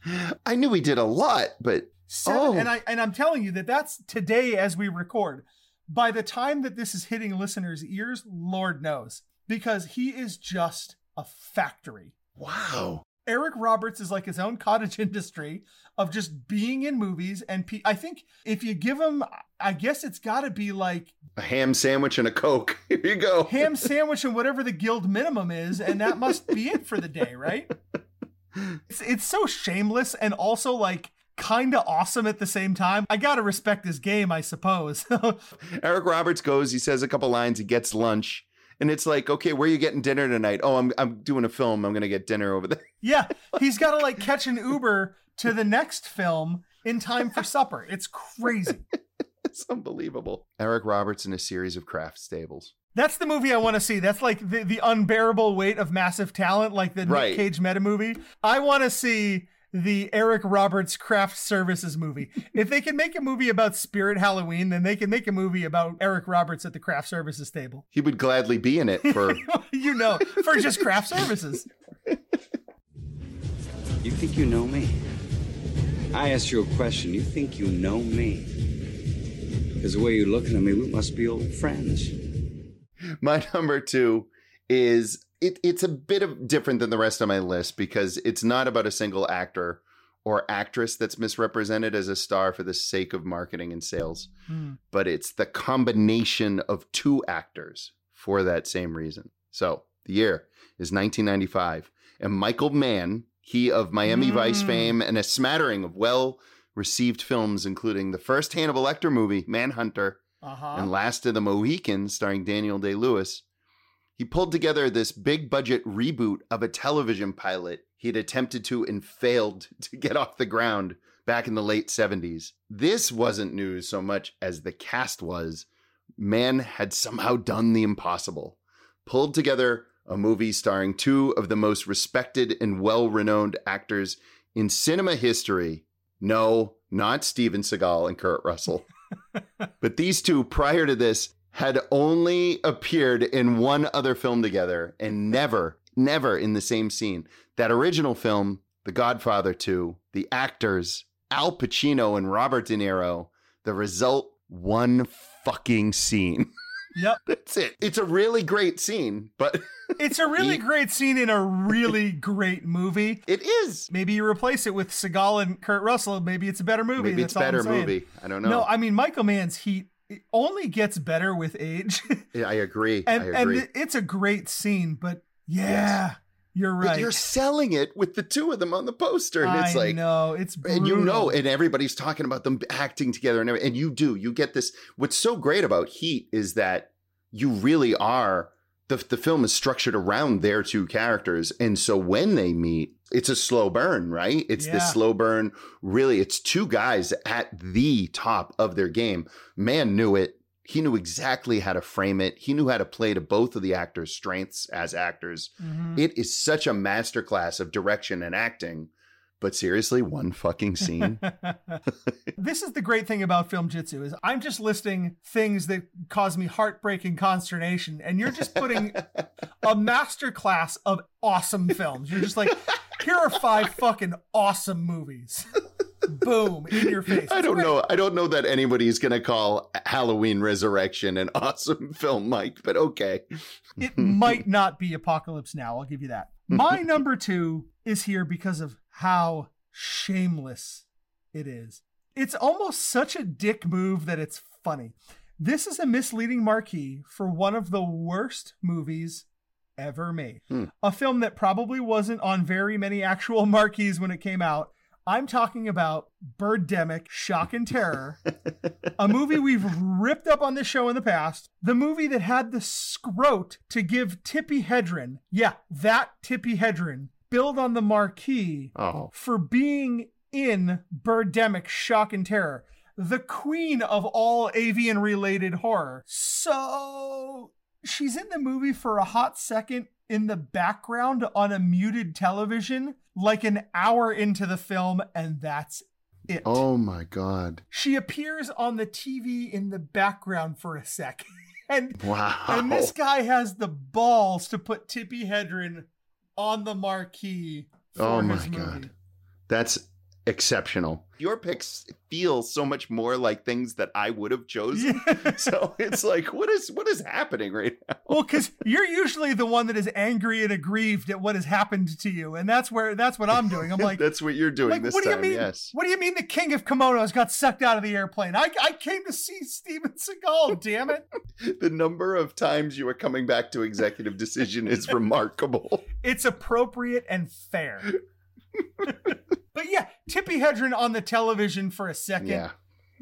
I knew we did a lot, but Seven, Oh. and I and I'm telling you that that's today as we record. By the time that this is hitting listeners' ears, Lord knows, because he is just a factory. wow. Eric Roberts is like his own cottage industry of just being in movies, and pe- I think if you give him, I guess it's got to be like A ham sandwich and a Coke. Here you go. ham sandwich and whatever the guild minimum is, and that must be it for the day, right? It's, it's so shameless and also like kind of awesome at the same time. I gotta respect his game, I suppose. Eric Roberts goes, he says a couple lines, he gets lunch. And it's like, okay, where are you getting dinner tonight? Oh, I'm I'm doing a film. I'm gonna get dinner over there. yeah, he's got to like catch an Uber to the next film in time for supper. It's crazy. It's unbelievable. Eric Roberts in a series of craft stables. That's the movie I want to see. That's like the, the unbearable weight of massive talent, like the Right. Nick Cage meta movie. I want to see the Eric Roberts craft services movie. if they can make a movie about Spirit Halloween, then they can make a movie about Eric Roberts at the craft services table. He would gladly be in it for you know, for just craft services. You think you know me? I asked you a question. You think you know me? Because the way you're looking at me, we must be old friends. my number two is it, it's a bit of different than the rest of my list because it's not about a single actor or actress that's misrepresented as a star for the sake of marketing and sales, Hmm. but it's the combination of two actors for that same reason. So the year is 1995, and Michael Mann, he of Miami Vice Mm. fame and a smattering of well received films, including the first Hannibal Lecter movie, Manhunter, Uh-huh. and Last of the Mohicans, starring Daniel Day Lewis. He pulled together this big budget reboot of a television pilot he'd attempted to and failed to get off the ground back in the late 70s. This wasn't news so much as the cast was. Mann had somehow done the impossible, pulled together a movie starring two of the most respected and well renowned actors in cinema history. No, not Steven Seagal and Kurt Russell. but these two, prior to this, had only appeared in one other film together and never, never in the same scene. That original film, The Godfather 2, the actors, Al Pacino and Robert De Niro, the result, one fucking scene. Yep. That's it. It's a really great scene, but It's a really great scene in a really great movie. it is. Maybe you replace it with Seagal and Kurt Russell. Maybe it's a better movie. Maybe it's a better movie. I don't know. No, I mean Michael Mann's Heat it only gets better with age, I agree. and I agree. it- it's a great scene. But yeah, you're right. But you're selling it with the two of them on the poster, and it's I like, no, it's brutal. and you know, and everybody's talking about them acting together, and and you do. You get this. What's so great about Heat is that you really are. The, the film is structured around their two characters, and so when they meet, it's a slow burn, right? It's Yeah. this slow burn. Really, it's two guys at the top of their game. Mann knew it. He knew exactly how to frame it. He knew how to play to both of the actors' strengths as actors. Mhm. It is such a masterclass of direction and acting. But seriously, one fucking scene. this is the great thing about Filmjitsu is I'm just listing things that cause me heartbreak and consternation, and you're just putting a master class of awesome films. You're just like, here are five fucking awesome movies. Boom in your face. I don't great. know. I don't know that anybody's gonna call Halloween Resurrection an awesome film, Mike. But okay. It might not be Apocalypse Now. I'll give you that. My number two is here because of how shameless it is. It's almost such a dick move that it's funny. This is a misleading marquee for one of the worst movies ever made. Hmm. A film that probably wasn't on very many actual marquees when it came out. I'm talking about Birdemic Shock and Terror, a movie we've ripped up on this show in the past. The movie that had the scrote to give Tippi Hedren, yeah, that Tippi Hedren, billed on the marquee Oh. for being in Birdemic Shock and Terror, the queen of all avian related horror. So she's in the movie for a hot second in the background on a muted television, like an hour into the film, and that's it. Oh my god. She appears on the TV in the background for a sec. And Wow. and this guy has the balls to put Tippi Hedren on the marquee Oh my god. That's exceptional. Your picks feel so much more like things that I would have chosen. so it's like, what is what is happening right now? Well, because you're usually the one that is angry and aggrieved at what has happened to you, and that's where that's what I'm doing. I'm like, That's what you're doing like, this what do time. you mean? Yes. What do you mean the king of kimonos got sucked out of the airplane? I I came to see Steven Seagal. damn it! The number of times you are coming back to executive decision is remarkable. It's appropriate and fair. But yeah, Tippi Hedren on the television for a second. Yeah.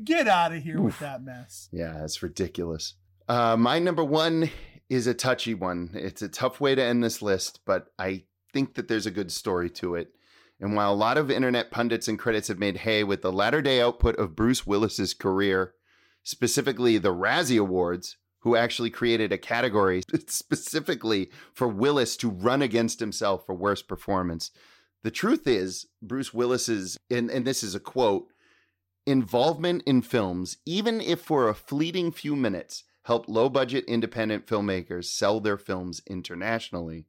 Get out of here with that mess. Yeah, it's ridiculous. Uh, my number one is a touchy one. It's a tough way to end this list, but I think that there's a good story to it. And while a lot of internet pundits and critics have made hay with the latter day output of Bruce Willis's career, specifically the Razzie Awards, who actually created a category specifically for Willis to run against himself for worst performance. The truth is, Bruce Willis's, and, and this is a quote, involvement in films, even if for a fleeting few minutes, helped low budget independent filmmakers sell their films internationally.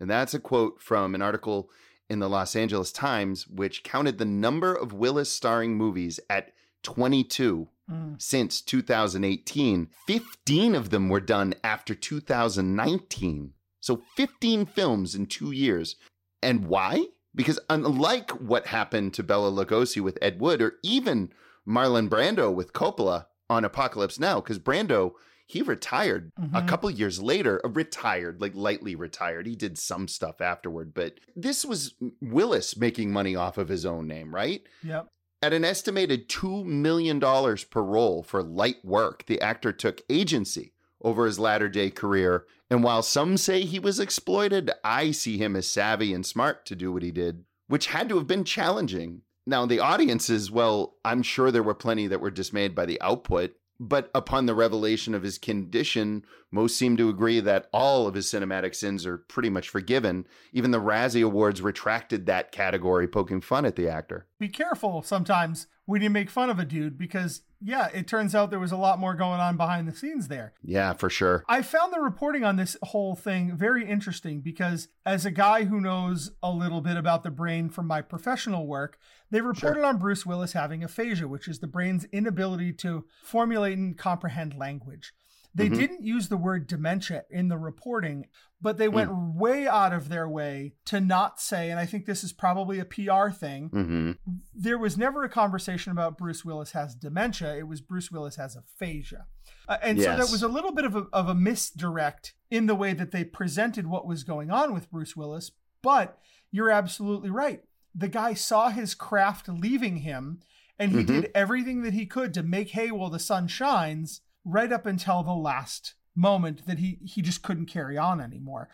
And that's a quote from an article in the Los Angeles Times, which counted the number of Willis starring movies at 22 Mm. since 2018. 15 of them were done after 2019. So 15 films in two years. And why? Because unlike what happened to Bela Lugosi with Ed Wood, or even Marlon Brando with Coppola on Apocalypse Now, because Brando, he retired a Mhm. couple years later, uh, retired, like lightly retired. He did some stuff afterward, but this was Willis making money off of his own name, right? Yep. At an estimated $2 million per role for light work, the actor took agency over his latter day career. And while some say he was exploited, I see him as savvy and smart to do what he did, which had to have been challenging. Now, the audiences, well, I'm sure there were plenty that were dismayed by the output, but upon the revelation of his condition, most seem to agree that all of his cinematic sins are pretty much forgiven. Even the Razzie Awards retracted that category, poking fun at the actor. Be careful sometimes when you make fun of a dude because, yeah, it turns out there was a lot more going on behind the scenes there. Yeah, for sure. I found the reporting on this whole thing very interesting because, as a guy who knows a little bit about the brain from my professional work, they reported on Bruce Willis having aphasia, which is the brain's inability to formulate and comprehend language. They Mhm. didn't use the word dementia in the reporting, but they went way out of their way to not say, and I think this is probably a PR thing. hmm There was never a conversation about Bruce Willis has dementia. It was Bruce Willis has aphasia. Uh, and so Yes. that was a little bit of a, of a misdirect in the way that they presented what was going on with Bruce Willis. But you're absolutely right. The guy saw his craft leaving him, and he Mhm. did everything that he could to make hay while the sun shines, right up until the last moment that he he just couldn't carry on anymore.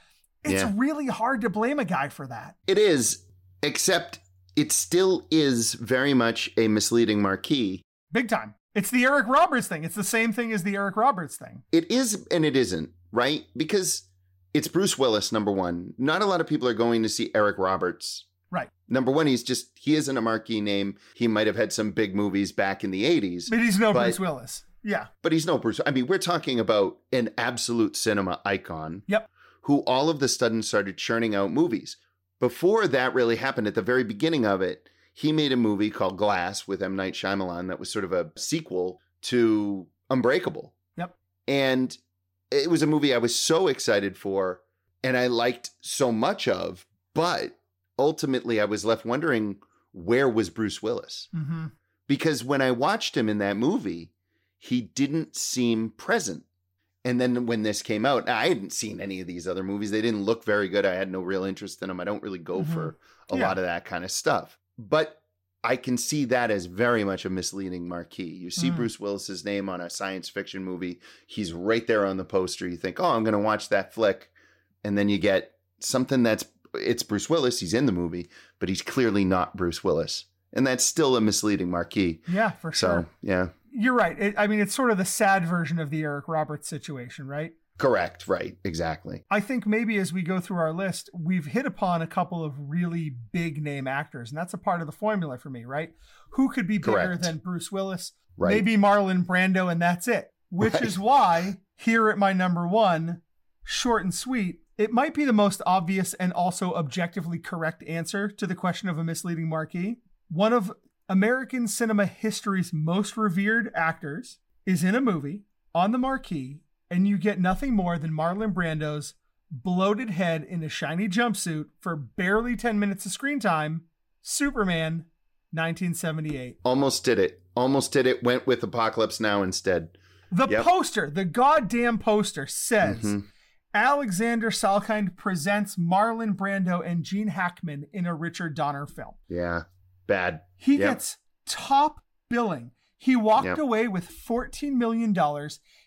It's Yeah. really hard to blame a guy for that. It is, except it still is very much a misleading marquee. Big time. It's the Eric Roberts thing. It's the same thing as the Eric Roberts thing. It is and it isn't, right? Because it's Bruce Willis, number one. Not a lot of people are going to see Eric Roberts. Right. Number one, he's just, he isn't a marquee name. He might have had some big movies back in the 80s. But he's no But- Bruce Willis. Yeah. but he's no Bruce. I mean, we're talking about an absolute cinema icon. Yep. Who all of the sudden started churning out movies. Before that really happened, at the very beginning of it, he made a movie called Glass with M. Night Shyamalan that was sort of a sequel to Unbreakable. Yep. And it was a movie I was so excited for and I liked so much of, but ultimately I was left wondering where was Bruce Willis? Mm-hmm. because when I watched him in that movie, he didn't seem present. And then when this came out, I hadn't seen any of these other movies. They didn't look very good. I had no real interest in them. I don't really go Mhm. for a Yeah. lot of that kind of stuff. But I can see that as very much a misleading marquee. You see Mm. Bruce Willis's name on a science fiction movie, he's right there on the poster. You think, "Oh, I'm going to watch that flick." And then you get something that's it's Bruce Willis, he's in the movie, but he's clearly not Bruce Willis. And that's still a misleading marquee. Yeah, for So, sure. yeah. You're right. It, I mean, it's sort of the sad version of the Eric Roberts situation, right? Correct. Right. Exactly. I think maybe as we go through our list, we've hit upon a couple of really big name actors, and that's a part of the formula for me, right? Who could be bigger Correct. than Bruce Willis? Right. Maybe Marlon Brando, and that's it. Which Right. is why, here at my number one, short and sweet, it might be the most obvious and also objectively correct answer to the question of a misleading marquee. One of American cinema history's most revered actors is in a movie on the marquee, and you get nothing more than Marlon Brando's bloated head in a shiny jumpsuit for barely 10 minutes of screen time. Superman, 1978. Almost did it. Almost did it. Went with Apocalypse Now instead. The Yep. poster, the goddamn poster says Mhm. Alexander Salkind presents Marlon Brando and Gene Hackman in a Richard Donner film. Yeah. Bad. He Yep. gets top billing. He walked Yep. away with $14 million.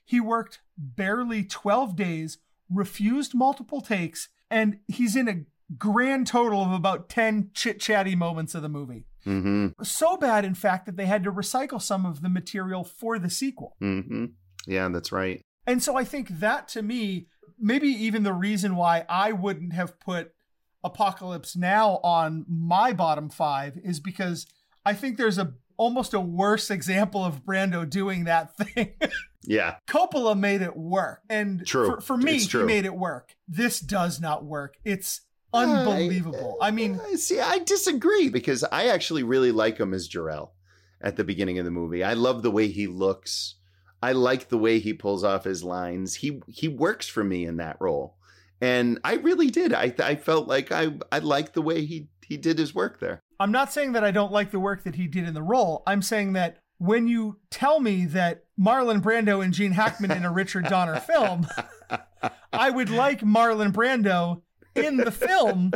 He worked barely 12 days, refused multiple takes, and he's in a grand total of about 10 chit chatty moments of the movie. hmm So bad, in fact, that they had to recycle some of the material for the sequel. hmm Yeah, that's right. And so I think that to me, maybe even the reason why I wouldn't have put Apocalypse Now on my bottom five is because I think there's a almost a worse example of Brando doing that thing. Yeah. Coppola made it work. And True. for, for me, It's he made it work. This does not work. It's unbelievable. I mean, I see. I disagree because I actually really like him as Jor-El at the beginning of the movie. I love the way he looks. I like the way he pulls off his lines. He he works for me in that role, and I really did. I I felt like I I liked the way he he did his work there. I'm not saying that I don't like the work that he did in the role. I'm saying that when you tell me that Marlon Brando and Gene Hackman in a Richard Donner film, I would like Marlon Brando in the film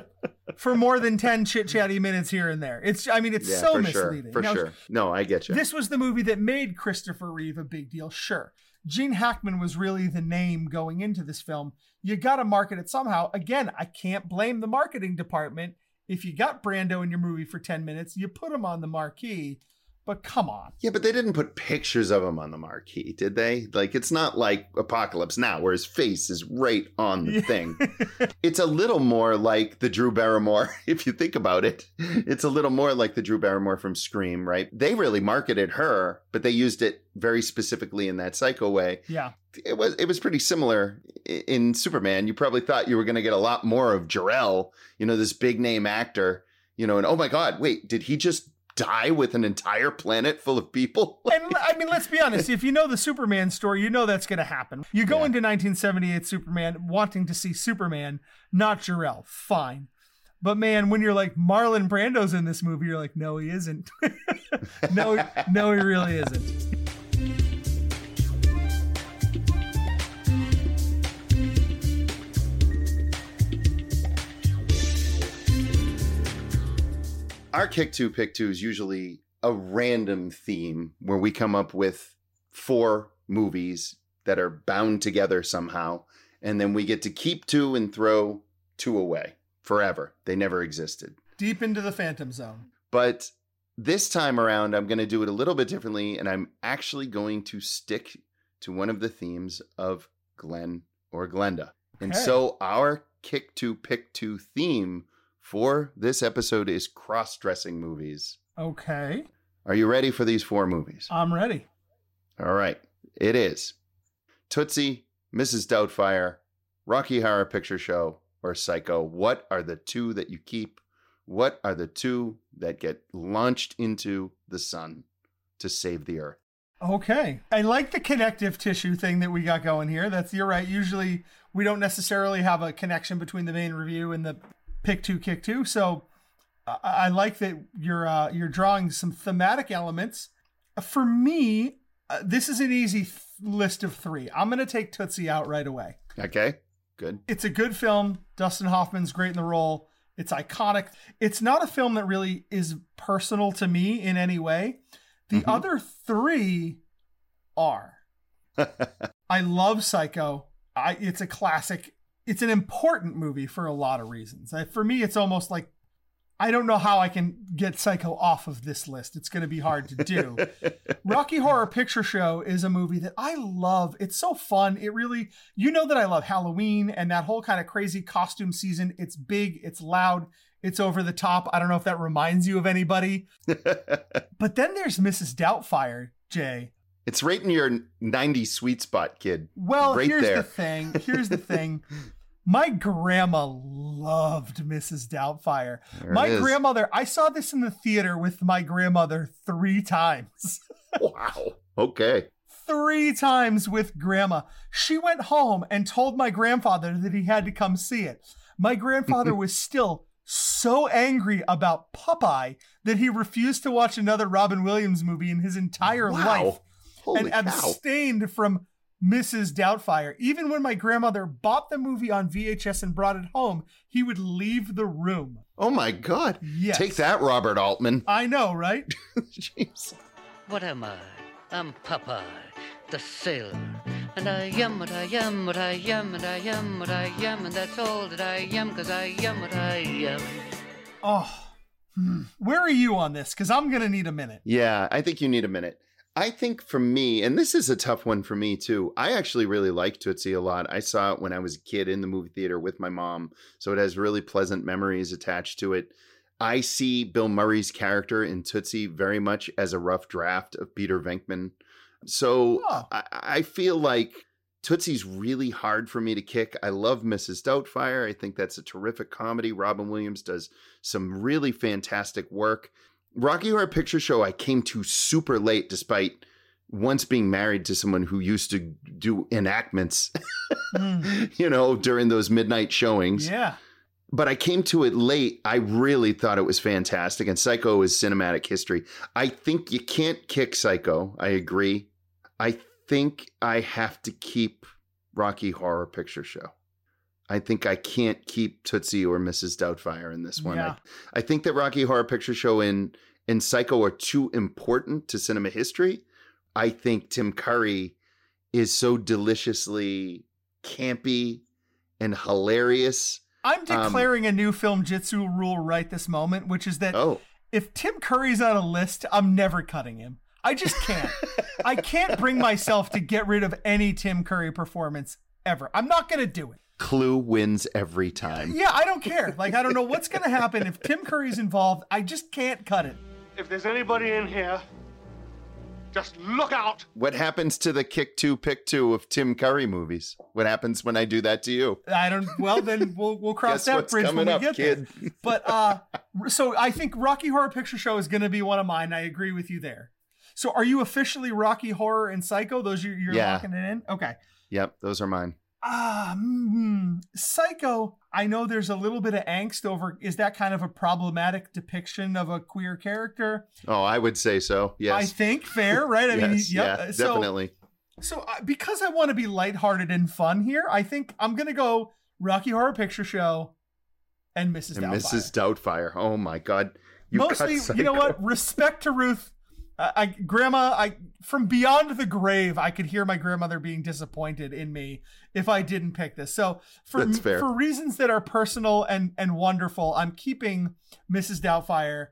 for more than 10 chit chatty minutes here and there. It's, I mean, it's Yeah, so for misleading. sure. For Now, sure. No, I get you. This was the movie that made Christopher Reeve a big deal, sure. Gene Hackman was really the name going into this film. You got to market it somehow. Again, I can't blame the marketing department. If you got Brando in your movie for 10 minutes, you put him on the marquee. But come on. Yeah, but they didn't put pictures of him on the marquee, did they? Like, it's not like Apocalypse Now, where his face is right on the thing. it's a little more like the Drew Barrymore, if you think about it. It's a little more like the Drew Barrymore from Scream, right? They really marketed her, but they used it very specifically in that psycho way. Yeah. It was it was pretty similar in Superman. You probably thought you were going to get a lot more of Jor-El, you know, this big name actor, you know, and oh my God, wait, did he just die with an entire planet full of people? and I mean, let's be honest. If you know the Superman story, you know that's going to happen. You go into 1978 Superman wanting to see Superman, not Jor-El. Fine. But man, when you're like Marlon Brando's in this movie, you're like, no, he isn't. no, no, he really isn't. Our kick two pick two is usually a random theme where we come up with four movies that are bound together somehow, and then we get to keep two and throw two away forever. They never existed. Deep into the Phantom Zone. But this time around, I'm going to do it a little bit differently, and I'm actually going to stick to one of the themes of Glen or Glenda. And so our kick to pick two theme for this episode is cross dressing movies. Okay. Are you ready for these four movies? I'm ready. All right. It is Tootsie, Mrs. Doubtfire, Rocky Horror Picture Show, or Psycho. What are the two that you keep? What are the two that get launched into the sun to save the earth? Okay. I like the connective tissue thing that we got going here. That's you're right. Usually we don't necessarily have a connection between the main review and the pick two kick two. So I, I like that you're uh, you're drawing some thematic elements. For me, uh, this is an easy th- list of three. I'm going to take Tootsie out right away. Okay. Good. It's a good film. Dustin Hoffman's great in the role. It's iconic. It's not a film that really is personal to me in any way. The other three are. I love Psycho. I, it's a classic. It's an important movie for a lot of reasons. I, for me, it's almost like I don't know how I can get Psycho off of this list. It's going to be hard to do. Rocky Horror Picture Show is a movie that I love. It's so fun. It really, you know, that I love Halloween and that whole kind of crazy costume season. It's big, it's loud, it's over the top. I don't know if that reminds you of anybody. but then there's Mrs. Doubtfire, Jay. It's right in your 90s sweet spot, kid. Well, right here's there. the thing. Here's the thing. My grandma loved Mrs. Doubtfire. There my grandmother, I saw this in the theater with my grandmother three times. wow. Okay. three times with grandma. She went home and told my grandfather that he had to come see it. My grandfather was still so angry about Popeye that he refused to watch another Robin Williams movie in his entire Wow. life Holy and cow. abstained from Mrs. Doubtfire. Even when my grandmother bought the movie on VHS and brought it home, he would leave the room. Oh my God. Yes. Take that, Robert Altman. I know, right? Jeez. What am I? I'm Popeye, the sailor. And I am what I am, what I am, and I am what I am, and that's all that I am, cause I am what I am. Oh, hmm. where are you on this? Because I'm going to need a minute. Yeah, I think you need a minute. I think for me, and this is a tough one for me too. I actually really like Tootsie a lot. I saw it when I was a kid in the movie theater with my mom, so it has really pleasant memories attached to it. I see Bill Murray's character in Tootsie very much as a rough draft of Peter Venkman. So I, I feel like Tootsie's really hard for me to kick. I love Mrs. Doubtfire. I think that's a terrific comedy. Robin Williams does some really fantastic work. Rocky Horror Picture Show, I came to super late, despite once being married to someone who used to do enactments, hmm. you know, during those midnight showings. Yeah. but I came to it late. I really thought it was fantastic, and Psycho is cinematic history. I think you can't kick Psycho. I agree. I think I have to keep Rocky Horror Picture Show. I think I can't keep Tootsie or Mrs. Doubtfire in this one. Yeah. I, I think that Rocky Horror Picture Show and and Psycho are too important to cinema history. I think Tim Curry is so deliciously campy and hilarious. I'm Um, declaring a new Filmjitsu rule right this moment, which is that Oh, if Tim Curry's on a list, I'm never cutting him. I just can't. I can't bring myself to get rid of any Tim Curry performance ever. I'm not going to do it. Clue wins every time. Yeah, I don't care. Like, I don't know what's going to happen if Tim Curry's involved. I just can't cut it. If there's anybody in here, just look out. What happens to the kick two, pick two of Tim Curry movies? What happens when I do that to you? I don't. Well, then we'll we'll cross that bridge when we up, get kid? there. But uh, so I think Rocky Horror Picture Show is going to be one of mine. I agree with you there. So are you officially Rocky Horror and Psycho? Those you're, you're Yeah. locking it in? Okay. Yep, those are mine. Ah, mm, Psycho. I know there's a little bit of angst over. Is that kind of a problematic depiction of a queer character? Oh, I would say so. Yes. I think fair, right? I mean, Yes, yep. yeah, So- definitely. So, uh, because I want to be lighthearted and fun here, I think I'm gonna go Rocky Horror Picture Show and Mrs. and Doubtfire. Mrs. Doubtfire. Oh my God. You Mostly, you know what? Respect to Ruth. I, I, grandma, I from beyond the grave, I could hear my grandmother being disappointed in me if I didn't pick this. So, for for reasons that are personal and and wonderful, I'm keeping Mrs. Doubtfire,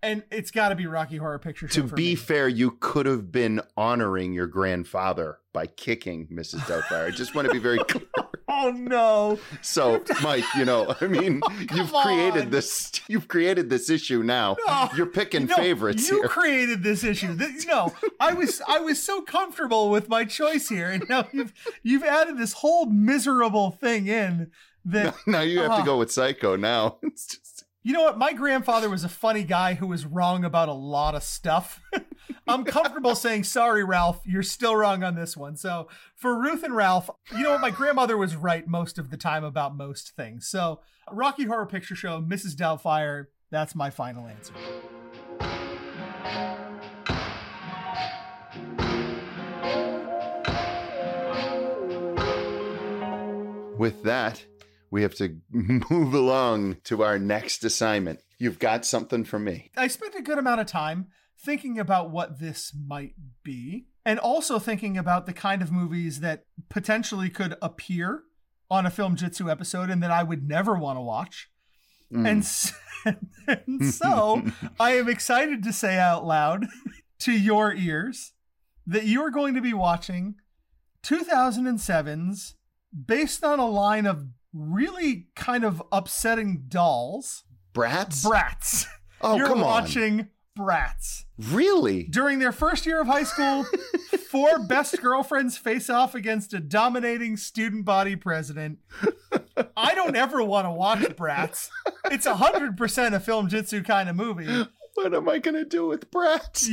and it's got to be Rocky Horror Picture Show. To be me. fair, you could have been honoring your grandfather by kicking Mrs. Doubtfire. I just want to be very clear. Oh no! So, Mike, you know, I mean, you've created on. this. You've created this issue now. No, You're picking no, favorites You here. created this issue. No, I was I was so comfortable with my choice here, and now you've you've added this whole miserable thing in that. now you have Ah. to go with Psycho. Now it's You know what? My grandfather was a funny guy who was wrong about a lot of stuff. I'm comfortable saying sorry, Ralph. You're still wrong on this one. So for Ruth and Ralph, you know what? My grandmother was right most of the time about most things. So Rocky Horror Picture Show, Mrs. Doubtfire. That's my final answer. with that, we have to move along to our next assignment. You've got something for me. I spent a good amount of time thinking about what this might be, and also thinking about the kind of movies that potentially could appear on a Filmjitsu episode and that I would never want to watch. Mm. And, s- and so I am excited to say out loud to your ears that you are going to be watching 2007's based on a line of really kind of upsetting dolls. Bratz? Bratz. Oh, You're come on. watching Bratz. Really? During their first year of high school, four best girlfriends face off against a dominating student body president. I don't ever want to watch Bratz. It's 100% a Filmjitsu kind of movie. What am I going to do with brats?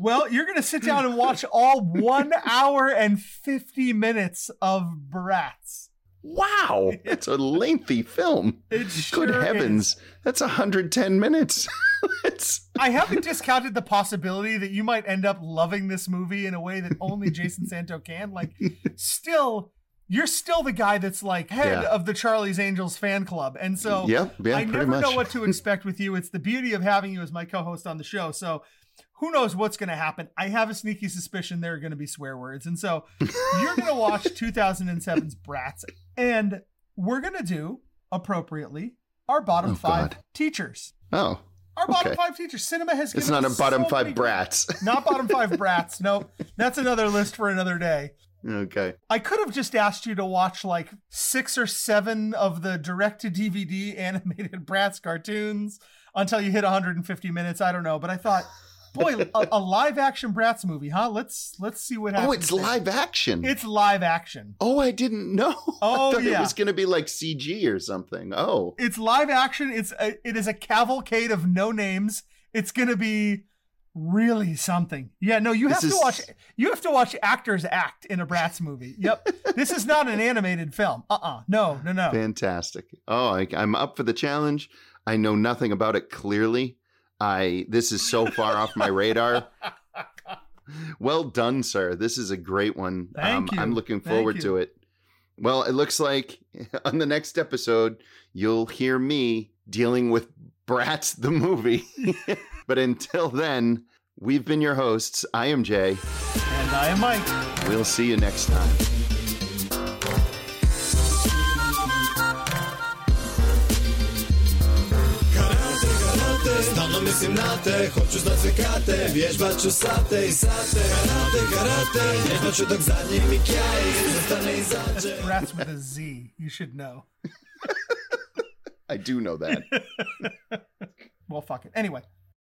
Well, you're going to sit down and watch all one hour and 50 minutes of Bratz. Wow, that's a lengthy film. It Good sure heavens, that's 110 minutes. it's I haven't discounted the possibility that you might end up loving this movie in a way that only Jason Santo can. Like, still, you're still the guy that's like head Yeah. of the Charlie's Angels fan club. And so Yep, yeah, I pretty never know what to expect with you. It's the beauty of having you as my co host on the show. So who knows what's going to happen? I have a sneaky suspicion there are going to be swear words. And so you're going to watch 2007's Bratz. And we're going to do appropriately our bottom Oh, five God. teachers. oh, Our bottom five teachers. Cinema has given it's not a bottom so five brats. Not bottom five brats. Nope. That's another list for another day. okay. I could have just asked you to watch like six or seven of the direct to DVD animated Bratz cartoons until you hit 150 minutes. I don't know, but I thought, boy, a, a live action Bratz movie, huh? Let's let's see what oh, happens. Oh, it's there. live action. It's live action. oh, I didn't know. Oh, I thought yeah. it was going to be like CG or something. Oh, It's live action. It's a, it is a cavalcade of no names. It's gonna be really something. Yeah, no, you This have to is- watch you have to watch actors act in a Bratz movie. Yep. this is not an animated film. Uh-uh. No, no, no. Fantastic. Oh, I, I'm up for the challenge. I know nothing about it clearly. I this is so far off my radar. Well done, sir. This is a great one. Thank um, you. I'm looking Thank forward you. to it. Well, it looks like on the next episode you'll hear me dealing with Bratz the movie. but until then, we've been your hosts. I am Jay. And I am Mike. We'll see you next time. Mislim na te Hoću znat sve kate, vježbat ću sate i sate Karate, karate, vježbat ću dok zadnji mi kjaj Zastane i zađe Bratz with a Z. You should know. I do know that. Well, fuck it. Anyway.